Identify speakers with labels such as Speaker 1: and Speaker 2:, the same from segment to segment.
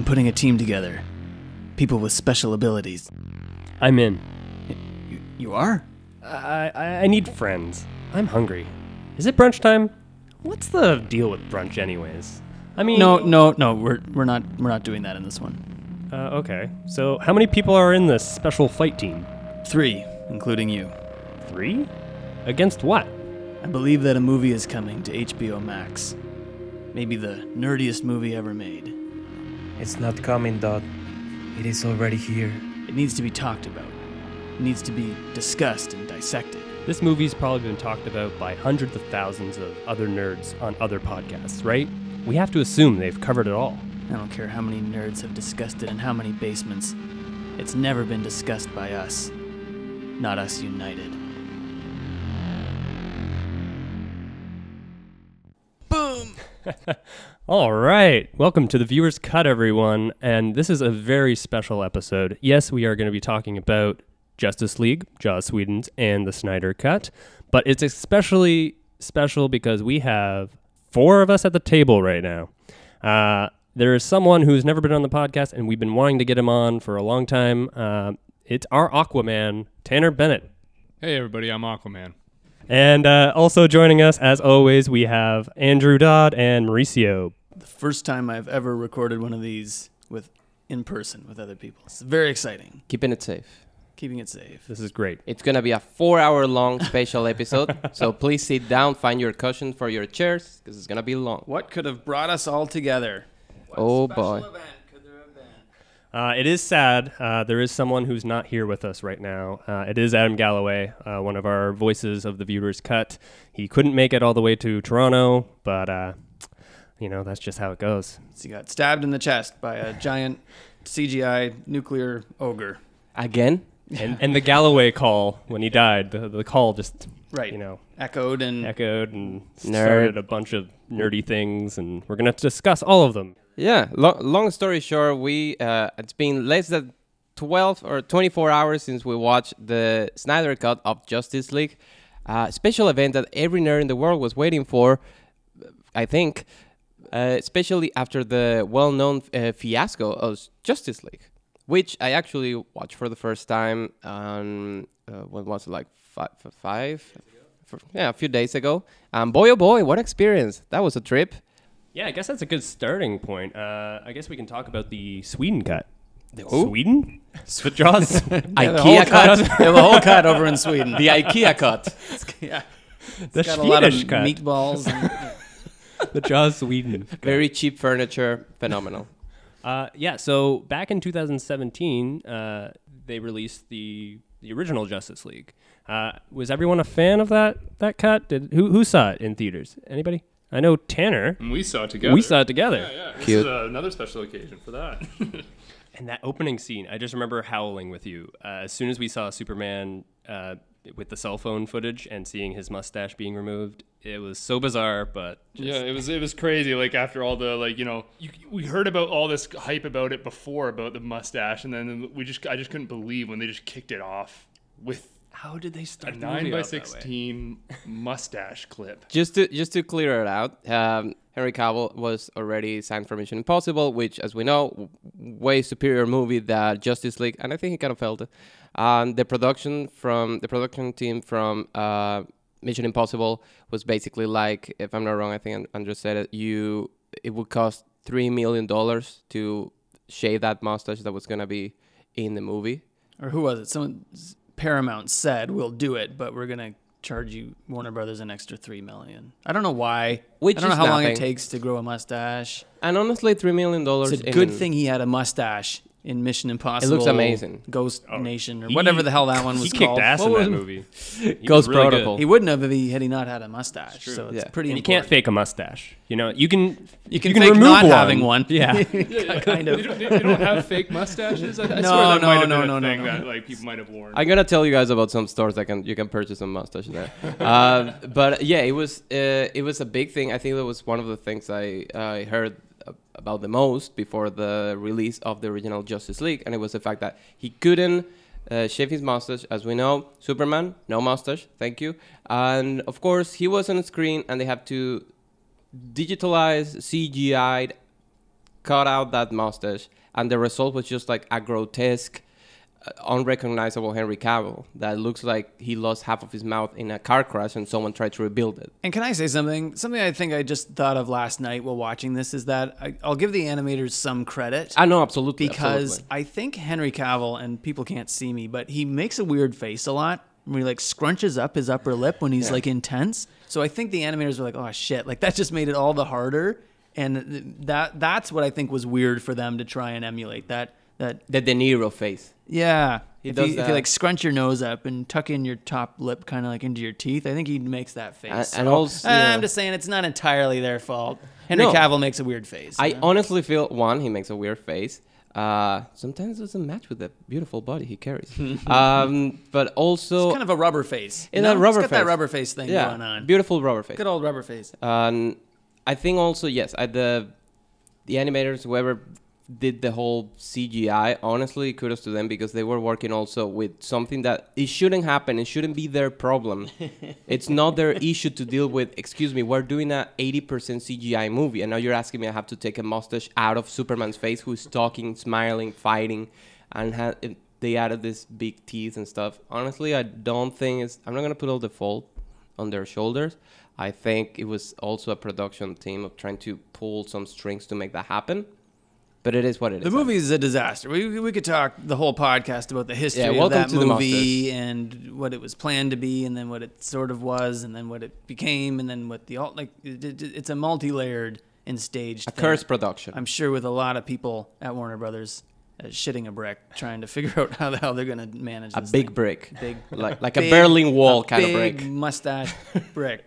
Speaker 1: I'm putting a team together. People with special abilities.
Speaker 2: I'm in.
Speaker 1: You, you are?
Speaker 2: I, I I need friends. I'm hungry. Is it brunch time? What's the deal with brunch, anyways? I mean,
Speaker 1: No, no, no. We're we're not we're not doing that in this one.
Speaker 2: Uh, okay. So, how many people are in this special fight team?
Speaker 1: Three, including you.
Speaker 2: Three? Against what?
Speaker 1: I believe that a movie is coming to HBO Max. Maybe the nerdiest movie ever made.
Speaker 3: It's not coming, Dot. It is already here.
Speaker 1: It needs to be talked about. It needs to be discussed and dissected.
Speaker 2: This movie's probably been talked about by hundreds of thousands of other nerds on other podcasts, right? We have to assume they've covered it all.
Speaker 1: I don't care how many nerds have discussed it in how many basements. It's never been discussed by us. Not us united. Boom!
Speaker 2: All right. Welcome to the Viewer's Cut, everyone. And this is a very special episode. Yes, we are going to be talking about Justice League, Joss Whedon's, and the Snyder Cut. But it's especially special because we have four of us at the table right now. Uh, there is someone who's never been on the podcast, and we've been wanting to get him on for a long time. Uh, it's our Aquaman, Tanner Bennett.
Speaker 4: Hey everybody, I'm Aquaman.
Speaker 2: And uh, also joining us, as always, we have Andrew Dodd and Mauricio.
Speaker 1: The first time I've ever recorded one of these with in person with other people. It's very exciting.
Speaker 5: keeping it safe.
Speaker 1: Keeping it safe.
Speaker 2: This is great.
Speaker 5: It's gonna be a four-hour-long special episode, so please sit down, find your cushion for your chairs, because it's gonna be long.
Speaker 1: What could have brought us all together?
Speaker 5: Oh boy!
Speaker 2: Uh, it is sad. Uh, there is someone who's not here with us right now. Uh, it is Adam Galloway, uh, one of our voices of the Viewers Cut. He couldn't make it all the way to Toronto, but uh, you know that's just how it goes.
Speaker 1: So he got stabbed in the chest by a giant CGI nuclear ogre.
Speaker 5: Again?
Speaker 2: And and the Galloway call when he died, the, the call just
Speaker 1: Right.
Speaker 2: you know
Speaker 1: Echoed and
Speaker 2: echoed and
Speaker 5: Nerd.
Speaker 2: started a bunch of nerdy things, and we're gonna discuss all of them.
Speaker 5: Yeah. Lo- long story short, we uh, it's been less than twelve or twenty-four hours since we watched the Snyder Cut of Justice League, uh, special event that every nerd in the world was waiting for. I think, uh, especially after the well-known uh, fiasco of Justice League, which I actually watched for the first time on uh, what was it like five, five, for, yeah, a few days ago. Um, boy, oh boy, what experience! That was a trip.
Speaker 2: Yeah, I guess that's a good starting point. Uh, I guess we can talk about the Sweden cut. The
Speaker 5: who?
Speaker 2: Sweden? The Jaws.
Speaker 1: Yeah, the whole cut. They have a whole cut over in Sweden.
Speaker 5: the IKEA cut.
Speaker 1: yeah.
Speaker 2: the
Speaker 1: Got a lot of
Speaker 2: cut.
Speaker 1: meatballs. And,
Speaker 2: the Jaws Sweden.
Speaker 5: Very cheap furniture, phenomenal.
Speaker 2: Uh, yeah, so back in 2017, uh, they released the the original Justice League. Uh, was everyone a fan of that that cut? Did who who saw it in theaters? Anybody? I know Tanner.
Speaker 4: And we saw it together.
Speaker 2: We saw it together.
Speaker 4: Yeah, yeah. This
Speaker 5: Cute.
Speaker 4: is uh, another special occasion for that.
Speaker 2: And that opening scene, I just remember howling with you. Uh, as soon as we saw Superman uh, with the cell phone footage and seeing his mustache being removed, it was so bizarre, but just,
Speaker 4: yeah, it was it was crazy. Like after all the like you know you, we heard about all this hype about it before about the mustache, and then we just I just couldn't believe when they just kicked it off with
Speaker 2: how did they
Speaker 4: a
Speaker 2: start the
Speaker 4: nine
Speaker 2: movie
Speaker 4: by
Speaker 2: out that way?
Speaker 4: sixteen mustache clip.
Speaker 5: Just to just to clear it out, um, Henry Cavill was already signed for Mission Impossible, which, as we know, way superior movie than Justice League, and I think he kind of felt it. Um, the production from the production team from uh, Mission Impossible was basically like, if I'm not wrong, I think Andrew said it. You, it would cost three million dollars to shave that mustache that was gonna be in the movie.
Speaker 1: or who was it? Someone Paramount said we'll do it, but we're gonna charge you Warner Brothers an extra three million. I don't know why.
Speaker 5: Which
Speaker 1: I don't know how long it takes to grow a mustache.
Speaker 5: And honestly, three million dollars.
Speaker 1: It's a good thing he had a mustache in Mission Impossible.
Speaker 5: It looks amazing.
Speaker 1: Ghost Nation or
Speaker 2: Oh, He-
Speaker 1: whatever the hell that one was
Speaker 2: He kicked ass
Speaker 1: What
Speaker 2: in
Speaker 1: was-
Speaker 2: that movie. He
Speaker 5: Ghost
Speaker 2: really good.
Speaker 5: Protocol.
Speaker 1: He wouldn't have if he had he not had a mustache. So it's
Speaker 5: Yeah.
Speaker 1: pretty.
Speaker 2: And you can't fake a mustache. You know, you can
Speaker 1: You can, fake
Speaker 2: remove
Speaker 1: not
Speaker 2: one.
Speaker 1: having one.
Speaker 2: Yeah.
Speaker 1: kind of.
Speaker 4: They don't, they don't have fake mustaches. I, I
Speaker 1: No,
Speaker 4: swear that
Speaker 1: no,
Speaker 4: might have
Speaker 1: no,
Speaker 4: been
Speaker 1: no,
Speaker 4: a
Speaker 1: no,
Speaker 4: thing
Speaker 1: no.
Speaker 4: that like people might have worn.
Speaker 5: I'm gonna tell you guys about some stores that can you can purchase some mustache there. uh, but yeah, it was uh, it was a big thing. I think that was one of the things I I heard a- about the most before the release of the original Justice League, and it was the fact that he couldn't. Uh, shave his mustache, as we know. Superman, no mustache, thank you. And of course, he was on screen, and they have to digitalize, CGI cut out that mustache, and the result was just like a grotesque, Uh, unrecognizable Henry Cavill that looks like he lost half of his mouth in a car crash and someone tried to rebuild it.
Speaker 1: And can I say something? Something I think I just thought of last night while watching this is that I, I'll give the animators some credit.
Speaker 5: Ah, I know absolutely
Speaker 1: because
Speaker 5: absolutely.
Speaker 1: I think Henry Cavill and people can't see me, but he makes a weird face a lot. When he like scrunches up his upper lip when he's like intense. So I think the animators were like, "Oh shit!" Like that just made it all the harder, and that that's what I think was weird for them to try and emulate. That that
Speaker 5: the De Niro face.
Speaker 1: Yeah.
Speaker 5: He
Speaker 1: if,
Speaker 5: does
Speaker 1: you, if you like scrunch your nose up and tuck in your top lip kind of like into your teeth, I think he makes that face.
Speaker 5: And-
Speaker 1: So,
Speaker 5: and also-
Speaker 1: uh,
Speaker 5: yeah.
Speaker 1: I'm just saying it's not entirely their fault. Henry
Speaker 5: No.
Speaker 1: Cavill makes a weird face.
Speaker 5: I
Speaker 1: know?
Speaker 5: honestly feel one, he makes a weird face. Uh, sometimes it doesn't match with the beautiful body he carries. um, but also,
Speaker 1: It's kind of a rubber face.
Speaker 5: In that rubber
Speaker 1: it's got that
Speaker 5: face.
Speaker 1: rubber face thing
Speaker 5: yeah,
Speaker 1: going on.
Speaker 5: beautiful rubber face.
Speaker 1: Good old rubber face.
Speaker 5: And I think also yes, I, the the animators whoever did the whole CGI, honestly, kudos to them because they were working also with something that it shouldn't happen. It shouldn't be their problem. it's not their issue to deal with. Excuse me, we're doing a 80% CGI movie, and now you're asking me I have to take a mustache out of Superman's face, who's talking, smiling, fighting, and ha- they added this big teeth and stuff. Honestly, I don't think it's. I'm not gonna put all the fault on their shoulders. I think it was also a production team of trying to pull some strings to make that happen. But it is what it is.
Speaker 1: The movie is a disaster. We, we could talk the whole podcast about the history
Speaker 5: Yeah,
Speaker 1: of
Speaker 5: welcome
Speaker 1: that
Speaker 5: to the
Speaker 1: movie and what it was planned to be, and then what it sort of was, and then what it became, and then what the alt like. It, it, it's a multi-layered and staged.
Speaker 5: a
Speaker 1: thing.
Speaker 5: cursed production.
Speaker 1: I'm sure with a lot of people at Warner Brothers shitting a brick, trying to figure out how the hell they're going to manage
Speaker 5: a big
Speaker 1: thing.
Speaker 5: brick,
Speaker 1: big,
Speaker 5: like like
Speaker 1: big-
Speaker 5: a Berlin Wall
Speaker 1: a
Speaker 5: kind of brick.
Speaker 1: mustache brick.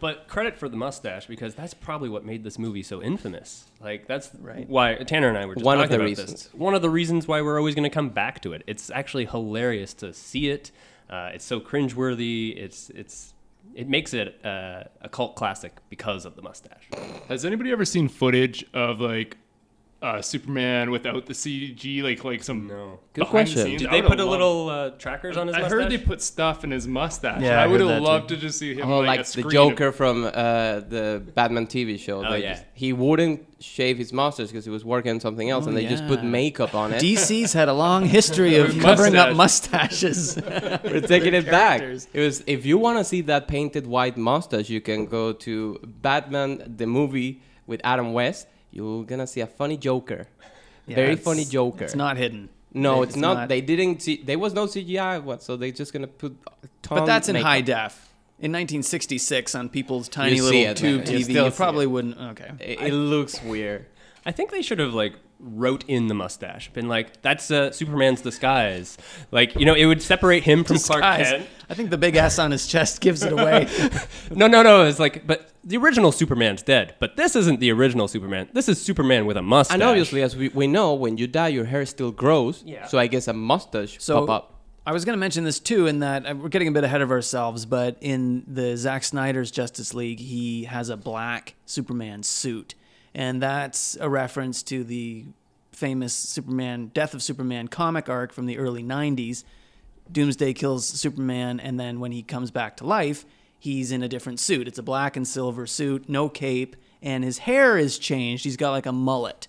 Speaker 2: But credit for the mustache because that's probably what made this movie so infamous. Like that's
Speaker 1: Right.
Speaker 2: why Tanner and I were just
Speaker 5: One of
Speaker 2: talking
Speaker 5: the
Speaker 2: about
Speaker 5: reasons.
Speaker 2: This. One of the reasons why we're always going to come back to it. It's actually hilarious to see it. Uh, it's so cringeworthy. It's it's it makes it uh, a cult classic because of the mustache.
Speaker 4: Has anybody ever seen footage of like uh, Superman without the CG, like like some
Speaker 2: No.
Speaker 5: Good
Speaker 4: behind the scenes?
Speaker 2: Did
Speaker 4: I
Speaker 2: they put a
Speaker 4: loved-
Speaker 2: little uh, trackers on his
Speaker 4: I
Speaker 2: mustache?
Speaker 4: heard they put stuff in his mustache.
Speaker 1: Yeah, I
Speaker 4: I would
Speaker 1: heard
Speaker 4: have loved
Speaker 1: too.
Speaker 4: to just see him
Speaker 5: Oh,
Speaker 4: like,
Speaker 5: like
Speaker 4: a
Speaker 5: the
Speaker 4: screen of-
Speaker 5: Joker from uh, the Batman TV show.
Speaker 2: Oh,
Speaker 5: They
Speaker 2: yeah.
Speaker 5: just- he wouldn't shave his mustache because he was working on something else,
Speaker 1: Oh,
Speaker 5: and they just put makeup on it.
Speaker 1: DC's had a long history of covering up mustaches.
Speaker 5: We're taking it back. It was if you want to see that painted white mustache, you can go to Batman the movie with Adam West. You're gonna see a funny Joker,
Speaker 1: Yeah,
Speaker 5: very funny Joker.
Speaker 1: It's not hidden.
Speaker 5: no,
Speaker 1: It's
Speaker 5: it's, not,
Speaker 1: not.
Speaker 5: They didn't. See, there was no CGI. What? So they're just gonna put. Ton
Speaker 1: But that's in
Speaker 5: makeup.
Speaker 1: high def. In 1966, on people's tiny
Speaker 5: You
Speaker 1: little
Speaker 5: it,
Speaker 1: tube
Speaker 5: man. You
Speaker 1: TV,
Speaker 5: still
Speaker 1: you probably
Speaker 5: it.
Speaker 1: wouldn't. Okay.
Speaker 5: It, it looks weird.
Speaker 2: I think they should have like wrote in the mustache, been like, "That's uh, Superman's disguise." Like, you know, it would separate him from Clark Kent.
Speaker 1: I think the big S on his chest gives it away.
Speaker 2: No, no, no. It's like, but the original Superman's dead. But this isn't the original Superman. This is Superman with a mustache.
Speaker 5: And obviously, as we, we know, when you die, your hair still grows.
Speaker 2: Yeah.
Speaker 5: So I guess a mustache
Speaker 1: So
Speaker 5: pop up.
Speaker 1: I was going to mention this too, in that uh, we're getting a bit ahead of ourselves, but in the Zack Snyder's Justice League, he has a black Superman suit, and that's a reference to the famous Superman Death of Superman comic arc from the early '90s. Doomsday kills Superman, and then when he comes back to life, he's in a different suit. It's a black and silver suit, no cape, and his hair is changed. He's got like a mullet.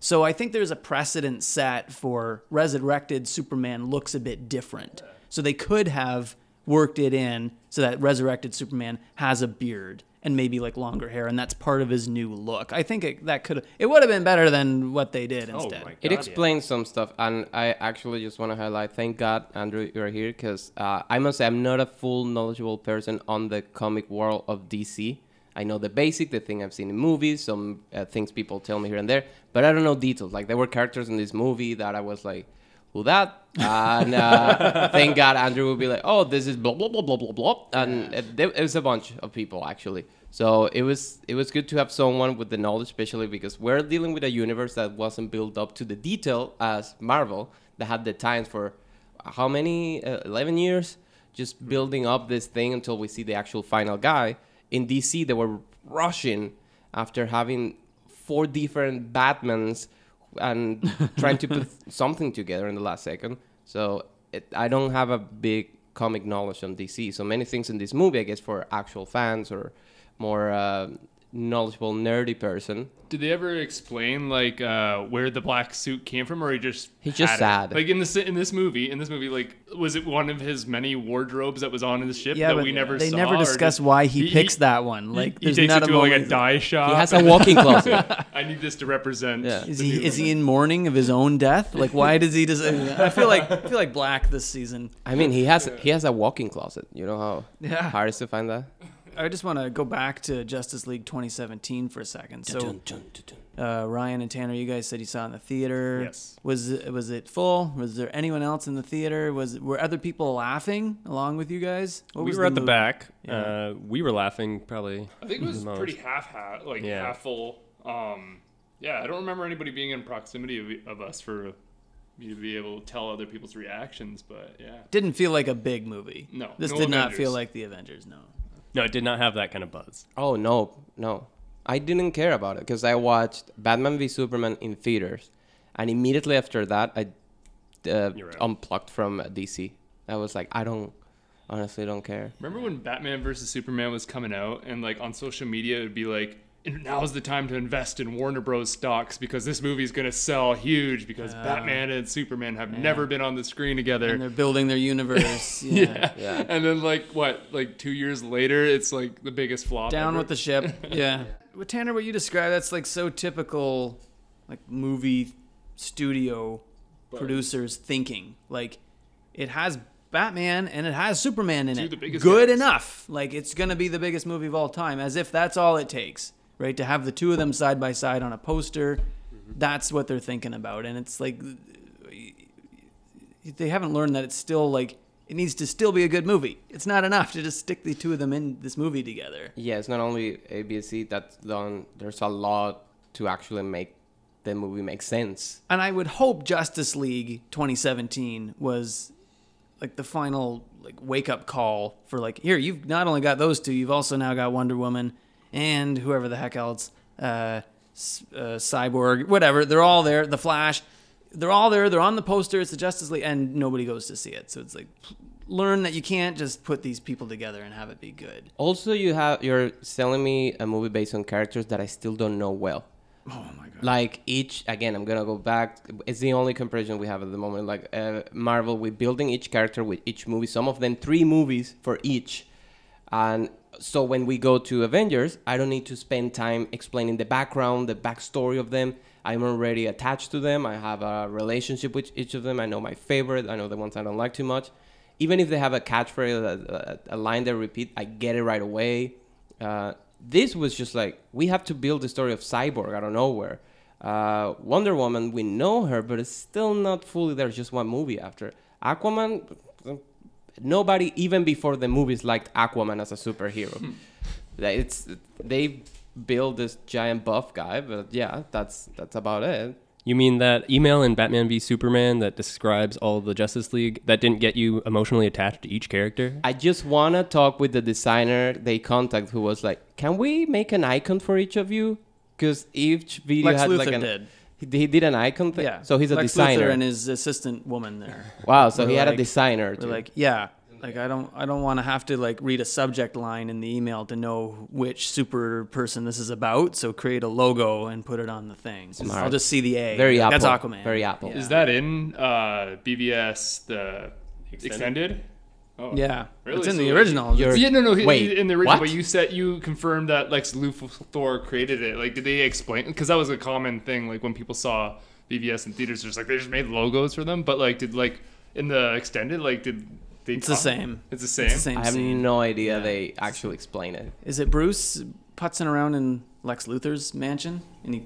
Speaker 1: So I think there's a precedent set for resurrected Superman looks a bit different. So they could have worked it in so that resurrected Superman has a beard and maybe like longer hair, and that's part of his new look. I think it, that could it would have been better than what they did
Speaker 2: oh
Speaker 1: instead.
Speaker 2: my god,
Speaker 5: It
Speaker 2: yeah.
Speaker 5: explains some stuff, and I actually just want to highlight. Thank God, Andrew, you're here, because uh, I must say I'm not a full knowledgeable person on the comic world of DC. I know the basic, the thing I've seen in movies, some uh, things people tell me here and there, but I don't know details. Like there were characters in this movie that I was like, "Who that?" And uh, thank God, Andrew would be like, "Oh, this is blah blah blah blah blah blah," and it, it was a bunch of people actually. So it was it was good to have someone with the knowledge, especially because we're dealing with a universe that wasn't built up to the detail as Marvel, that had the time for how many uh, 11 years just building up this thing until we see the actual final guy. In DC, they were rushing after having four different Batmans and trying to put something together in the last second. So it, I don't have a big comic knowledge on DC. So many things in this movie, I guess, for actual fans or more uh, knowledgeable, nerdy person.
Speaker 4: Did they ever explain like uh, where the black suit came from, or he just
Speaker 5: He's just
Speaker 4: had it?
Speaker 5: sad.
Speaker 4: Like in this in this movie, in this movie, like was it one of his many wardrobes that was on his ship
Speaker 1: Yeah,
Speaker 4: that we never
Speaker 1: they
Speaker 4: saw?
Speaker 1: never discuss why he, picks that one. Like,
Speaker 4: he,
Speaker 1: there's
Speaker 4: takes
Speaker 1: not
Speaker 4: it
Speaker 1: a
Speaker 4: to like a dye shop.
Speaker 5: He has a walk-in closet.
Speaker 4: I need this to represent.
Speaker 5: Yeah.
Speaker 1: Is he is he in mourning of his own death? Like, why does he just? I feel like I feel like Black this season.
Speaker 5: I mean, he has he has a walk-in closet. You know how
Speaker 1: Yeah.
Speaker 5: hard it is to find that.
Speaker 1: I just want to go back to Justice League 2017 for a second. So, uh, Ryan and Tanner, you guys said you saw it in the theater.
Speaker 4: Yes.
Speaker 1: Was it, was it full? Was there anyone else in the theater? Was were other people laughing along with you guys? What
Speaker 2: we
Speaker 1: was
Speaker 2: were at the back.
Speaker 1: Yeah.
Speaker 2: Uh, we were laughing probably.
Speaker 4: I think it was pretty half half, like
Speaker 2: Yeah.
Speaker 4: half full. Um, yeah, I don't remember anybody being in proximity of, of us for me to be able to tell other people's reactions, but yeah.
Speaker 1: Didn't feel like a big movie.
Speaker 4: No,
Speaker 1: This
Speaker 4: no
Speaker 1: did not feel like the Avengers. No.
Speaker 2: No, it did not have that kind of buzz.
Speaker 5: Oh no, no. I didn't care about it because I watched Batman v Superman in theaters, and immediately after that, I uh,
Speaker 2: right.
Speaker 5: unplugged from uh, DC. I was like, I don't, honestly, don't care.
Speaker 4: Remember when Batman versus Superman was coming out, and like on social media, it would be like, "Now's the time to invest in Warner Bros. stocks because this movie's gonna sell huge because Batman and Superman have never been on the screen together."
Speaker 1: And they're building their universe. Yeah.
Speaker 5: Yeah.
Speaker 4: And then like what, like two years later, it's like the biggest flop.
Speaker 1: Down
Speaker 4: ever.
Speaker 1: with the ship. Yeah. Well, Tanner, what you described, that's like so typical, like movie studio producers thinking. Like, it has Batman and it has Superman in
Speaker 4: Two
Speaker 1: it.
Speaker 4: the biggest
Speaker 1: Good
Speaker 4: guys.
Speaker 1: enough. Like, it's going to be the biggest movie of all time, as if that's all it takes, right? To have the two of them side by side on a poster. That's what they're thinking about. And it's like, they haven't learned that it's still like, it needs to still be a good movie. It's not enough to just stick the two of them in this movie together.
Speaker 5: Yeah, it's not only ABS-C that's done. There's a lot to actually make the movie make sense.
Speaker 1: and I would hope Justice League 2017 was like the final like wake up call for like here you've not only got those two you've also now got Wonder Woman and whoever the heck else uh, uh Cyborg whatever they're all there the Flash they're all there they're on the poster it's the Justice League and nobody goes to see it so it's like learn that you can't just put these people together and have it be good
Speaker 5: Also, you have you're selling me a movie based on characters that I still don't know well.
Speaker 1: oh my god
Speaker 5: Like each again, I'm gonna go back. It's the only comparison we have at the moment. Like uh, Marvel, we're building each character with each movie. Some of them three movies for each, and so when we go to Avengers, I don't need to spend time explaining the background, the backstory of them. I'm already attached to them. I have a relationship with each of them. I know my favorite. I know the ones I don't like too much. Even if they have a catchphrase, a, a, line they repeat, I get it right away. Uh, this was just like we have to build the story of Cyborg out of nowhere. Uh, Wonder Woman, we know her, but it's still not fully there. Just one movie after Aquaman. Nobody, even before the movies, liked Aquaman as a superhero. Hmm. It's they build this giant buff guy, but yeah, that's that's about it.
Speaker 2: You mean that email in Batman v Superman that describes all the Justice League that didn't get you emotionally attached to each character?
Speaker 5: I just wanna talk with the designer they contact, who was like, "Can we make an icon for each of you?" Because each video
Speaker 1: Lex
Speaker 5: had
Speaker 1: Luthor
Speaker 5: like an,
Speaker 1: did
Speaker 5: He, he did an icon thing.
Speaker 1: yeah
Speaker 5: So he's a
Speaker 1: Lex
Speaker 5: designer.
Speaker 1: Luthor and his assistant woman there
Speaker 5: wow. So
Speaker 1: We're
Speaker 5: he had
Speaker 1: like-
Speaker 5: a designer. Too.
Speaker 1: like, yeah, like I don't, I don't want to have to like read a subject line in the email to know which super person this is about. So create a logo and put it on the thing.
Speaker 5: Smart.
Speaker 1: I'll just see the A.
Speaker 5: Very Apple.
Speaker 1: That's Aquaman.
Speaker 5: Very Apple.
Speaker 1: Yeah.
Speaker 4: Is that in uh, BVS the extended? Oh,
Speaker 1: Yeah,
Speaker 4: Really?
Speaker 1: it's in
Speaker 4: So
Speaker 1: the original.
Speaker 5: You're-
Speaker 4: Yeah, no, no. he-
Speaker 5: Wait,
Speaker 4: in the original,
Speaker 5: what?
Speaker 4: but you said you confirmed that Lex Luthor created it. Like, did they explain? Because that was a common thing. Like when people saw BVS in theaters, just like they just made logos for them. But like, did like in the extended, like did they?
Speaker 1: It's the same.
Speaker 4: It's the same.
Speaker 1: It's the same
Speaker 5: I have
Speaker 1: scene.
Speaker 5: no idea
Speaker 1: Yeah.
Speaker 5: they actually explain it.
Speaker 1: Is it Bruce putzing around in Lex Luthor's mansion? And he,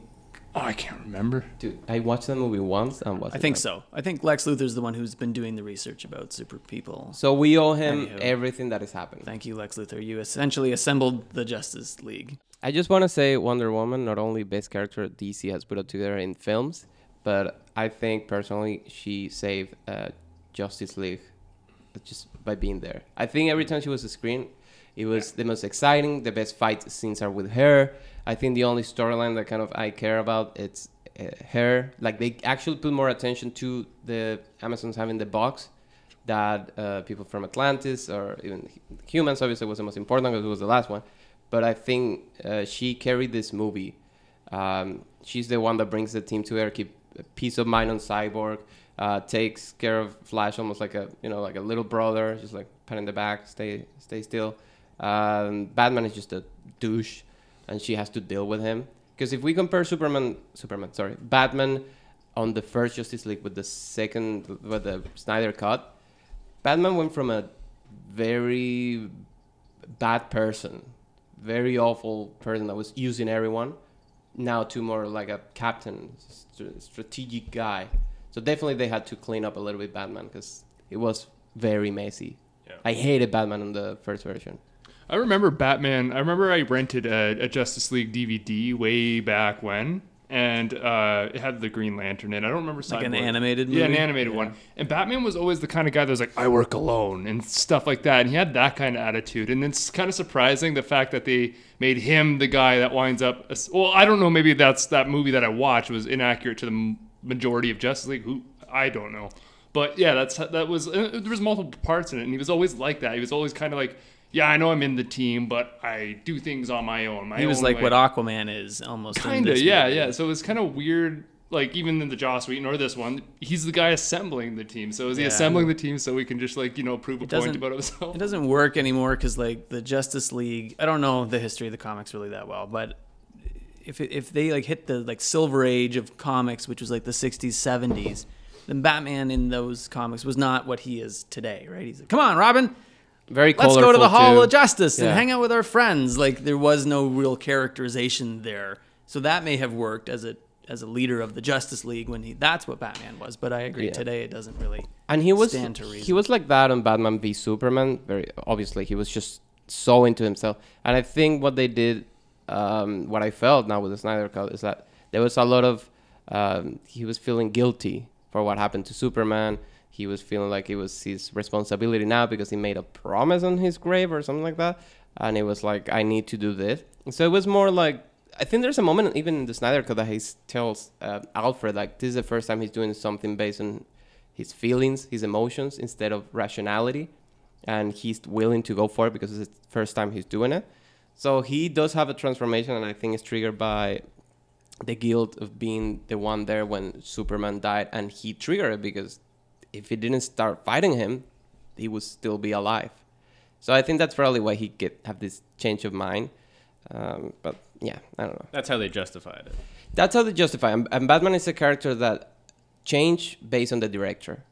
Speaker 4: Oh, I can't remember.
Speaker 5: Dude, I watched that movie once and was
Speaker 1: I think so. I think Lex Luthor's the one who's been doing the research about super people.
Speaker 5: So we owe him
Speaker 1: Anywho.
Speaker 5: everything that is happening.
Speaker 1: Thank you, Lex Luthor. You essentially assembled the Justice League.
Speaker 5: I just want to say Wonder Woman, not only best character DC has put up together in films, but I think personally she saved uh, Justice League just by being there. I think every time she was on screen, it was the most exciting. The best fight scenes are with her. I think the only storyline that kind of I care about it's uh, her. Like they actually put more attention to the Amazons having the box that uh, people from Atlantis or even humans obviously was the most important because it was the last one. but I think uh, she carried this movie. Um, she's the one that brings the team to together, keep peace of mind on Cyborg, uh, takes care of Flash almost like a you know like a little brother, just like pat in the back, stay stay still. Um, Batman is just a douche, and she has to deal with him. Because if we compare Superman, Superman, sorry, Batman on the first Justice League with the second, with the Snyder cut, Batman went from a very bad person, very awful person that was using everyone, now to more like a captain, st- strategic guy. So definitely they had to clean up a little bit Batman because it was very messy.
Speaker 2: Yeah.
Speaker 5: I hated Batman in the first version.
Speaker 4: I remember Batman. I remember I rented a, a Justice League DVD way back when, and uh, it had the Green Lantern in. it. I don't remember
Speaker 1: Like an animated
Speaker 4: Yeah, an animated one. And Batman was always the kind of guy that was like, "I work alone" and stuff like that. And he had that kind of attitude. And it's kind of surprising the fact that they made him the guy that winds up. Well, I don't know. Maybe that's that movie that I watched was inaccurate to the majority of Justice League. Who I don't know. But yeah, that's that was. Uh, there was multiple parts in it, and he was always like that. He was always kind of like, "Yeah, I know I'm in the team, but I do things on my own." My
Speaker 1: He was
Speaker 4: own
Speaker 1: like
Speaker 4: way."
Speaker 1: what Aquaman is almost.
Speaker 4: Kind of, yeah,
Speaker 1: movie.
Speaker 4: yeah. So it was kind of weird. Like even in the Joss Whedon or this one, he's the guy assembling the team. So is he
Speaker 1: Yeah.
Speaker 4: assembling the team so we can just like you know prove a point about himself?
Speaker 1: It doesn't work anymore because like the Justice League. I don't know the history of the comics really that well, but if if they like hit the like silver age of comics, which was like the '60s, '70s, then Batman in those comics was not what he is today, right? He's like, come on, Robin,
Speaker 5: Very
Speaker 1: let's go to the Hall
Speaker 5: too.
Speaker 1: of Justice and hang out with our friends. Like there was no real characterization there, so that may have worked as a as a leader of the Justice League when he that's what Batman was. But I agree,
Speaker 5: Yeah.
Speaker 1: today it doesn't really.
Speaker 5: and he was
Speaker 1: stand to
Speaker 5: he was like that on Batman v Superman. Very obviously, he was just so into himself. And I think what they did, um, what I felt now with the Snyder Cut is that there was a lot of um, he was feeling guilty for what happened to Superman. He was feeling like it was his responsibility now because he made a promise on his grave or something like that. And it was like, I need to do this. So it was more like I think there's a moment even in the Snyder Cut that he tells uh, Alfred like this is the first time he's doing something based on his feelings, his emotions instead of rationality, and he's willing to go for it because it's the first time he's doing it. So he does have a transformation, and I think it's triggered by the guilt of being the one there when Superman died, and he triggered it because if he didn't start fighting him, he would still be alive. So I think that's probably why he get have this change of mind. Um, but yeah, I don't know.
Speaker 2: That's how they justified it.
Speaker 5: That's how they justify. And, and Batman is a character that change based on the director.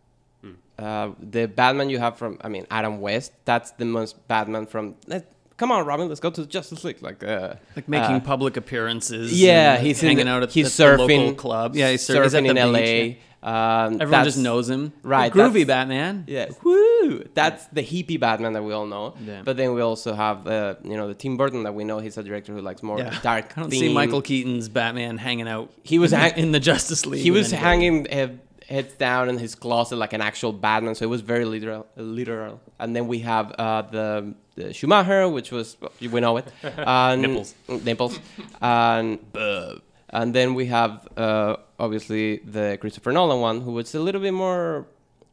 Speaker 5: Uh, the Batman you have from, I mean, Adam West. That's the most Batman from. Let, come on, Robin, let's go to the Justice League. Like, uh,
Speaker 1: Like making
Speaker 5: uh,
Speaker 1: public appearances.
Speaker 5: yeah,
Speaker 1: and
Speaker 5: he's in
Speaker 1: hanging
Speaker 5: the-
Speaker 1: out at,
Speaker 5: he's
Speaker 1: the
Speaker 5: surfing
Speaker 1: local club. Yeah, he's sur-
Speaker 5: surfing
Speaker 1: he's at the
Speaker 5: in
Speaker 1: beach,
Speaker 5: LA.
Speaker 1: yeah.
Speaker 5: Um,
Speaker 1: Everyone just knows him.
Speaker 5: Right,
Speaker 1: Groovy Batman.
Speaker 5: Yeah, woo! That's the hippie Batman that we all know.
Speaker 1: Yeah.
Speaker 5: But then we also have, uh, you know, the Tim Burton that we know. He's a director who likes more
Speaker 1: Yeah.
Speaker 5: dark.
Speaker 1: I don't see. Michael Keaton's Batman hanging out.
Speaker 5: He was
Speaker 1: in,
Speaker 5: hang-
Speaker 1: in the Justice League.
Speaker 5: he was
Speaker 1: anybody.
Speaker 5: hanging head, heads down in his closet like an actual Batman, so it was very literal. Literal. And then we have uh, the, the Schumacher, which was we know it, and,
Speaker 2: Nipples.
Speaker 5: nipples, and and then we have uh, obviously the Christopher Nolan one, who was a little bit more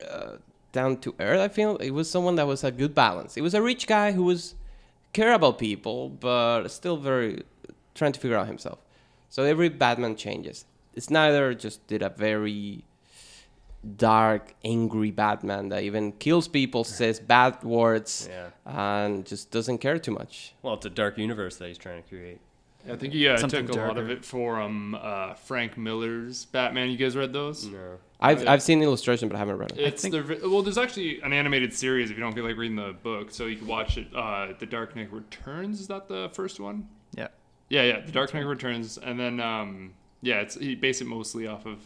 Speaker 5: uh, down to earth. I feel it was someone that was a good balance. It was a rich guy who was care about people, but still very trying to figure out himself. So every Batman changes. Snyder just did a very dark, angry Batman that even kills people, says bad words,
Speaker 2: Yeah.
Speaker 5: and just doesn't care too much.
Speaker 2: Well, it's a dark universe that he's trying to create.
Speaker 4: I think he uh, took
Speaker 1: Something
Speaker 4: a lot of it from uh, Frank Miller's Batman. You guys read those?
Speaker 2: No.
Speaker 5: I've,
Speaker 4: Yeah.
Speaker 5: I've seen the illustration, but I haven't read it.
Speaker 4: It's the well. There's actually an animated series if you don't feel like reading the book, so you can watch it. Uh, the Dark Knight Returns is that the first one?
Speaker 1: Yeah.
Speaker 4: Yeah, yeah. The Dark Knight Returns, and then um, yeah, it's he based it mostly off of.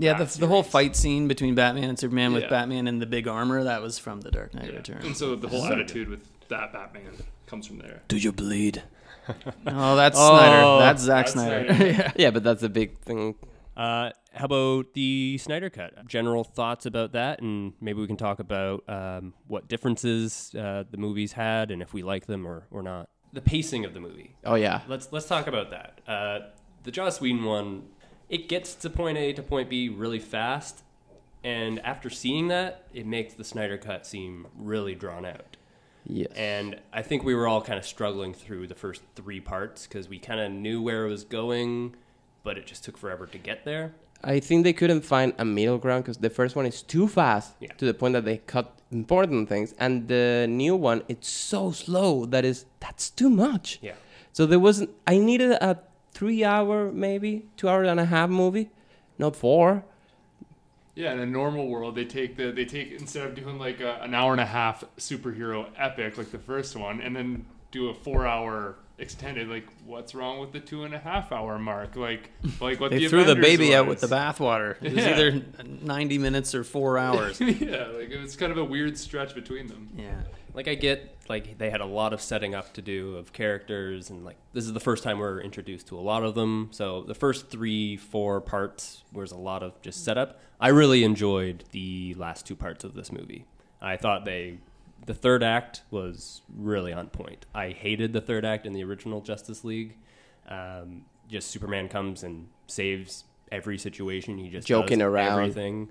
Speaker 1: Yeah, the, the whole fight scene between Batman and Superman with
Speaker 4: Yeah.
Speaker 1: Batman in the big armor, that was from The Dark Knight
Speaker 4: Yeah.
Speaker 1: Returns.
Speaker 4: And so the whole
Speaker 2: So
Speaker 4: attitude with that Batman comes from there.
Speaker 1: Do you bleed? oh, that's
Speaker 2: Oh,
Speaker 1: Snyder. That's Zack
Speaker 4: that's
Speaker 1: Snyder.
Speaker 4: Snyder.
Speaker 1: yeah.
Speaker 5: Yeah, but that's a big thing.
Speaker 2: Uh, how about the Snyder Cut? General thoughts about that, and maybe we can talk about um, what differences uh, the movies had, and if we like them or, or not. The pacing of the movie.
Speaker 5: Oh yeah,
Speaker 2: Let's let's talk about that. Uh, the Joss Whedon one, it gets to point A to point B really fast, and after seeing that, it makes the Snyder Cut seem really drawn out.
Speaker 5: Yes.
Speaker 2: And I think we were all kind of struggling through the first three parts because we kind of knew where it was going, but it just took forever to get there.
Speaker 5: I think they couldn't find a middle ground because the first one is too fast
Speaker 2: Yeah.
Speaker 5: to the point that they cut important things, and the new one it's so slow that is that's too much.
Speaker 2: Yeah.
Speaker 5: So there wasn't. I needed a three-hour, maybe two hour and a half movie, not four.
Speaker 4: Yeah, in a normal world, they take the they take instead of doing like a, an hour and a half superhero epic like the first one, and then do a four hour extended. Like, what's wrong with the two and a half hour mark? Like, like what
Speaker 1: They
Speaker 4: the
Speaker 1: threw the
Speaker 4: Avengers
Speaker 1: baby out with the bathwater. It was
Speaker 4: Yeah.
Speaker 1: either 90 minutes or four hours.
Speaker 4: yeah, like it was kind of a weird stretch between them.
Speaker 1: yeah.
Speaker 2: Like I get like they had a lot of setting up to do of characters and like this is the first time we're introduced to a lot of them. So the first 3 4 parts was a lot of just setup. I really enjoyed the last two parts of this movie. I thought they the third act was really on point. I hated the third act in the original Justice League. Um, just Superman comes and saves every situation. He just
Speaker 5: Joking
Speaker 2: does
Speaker 5: around.
Speaker 2: everything.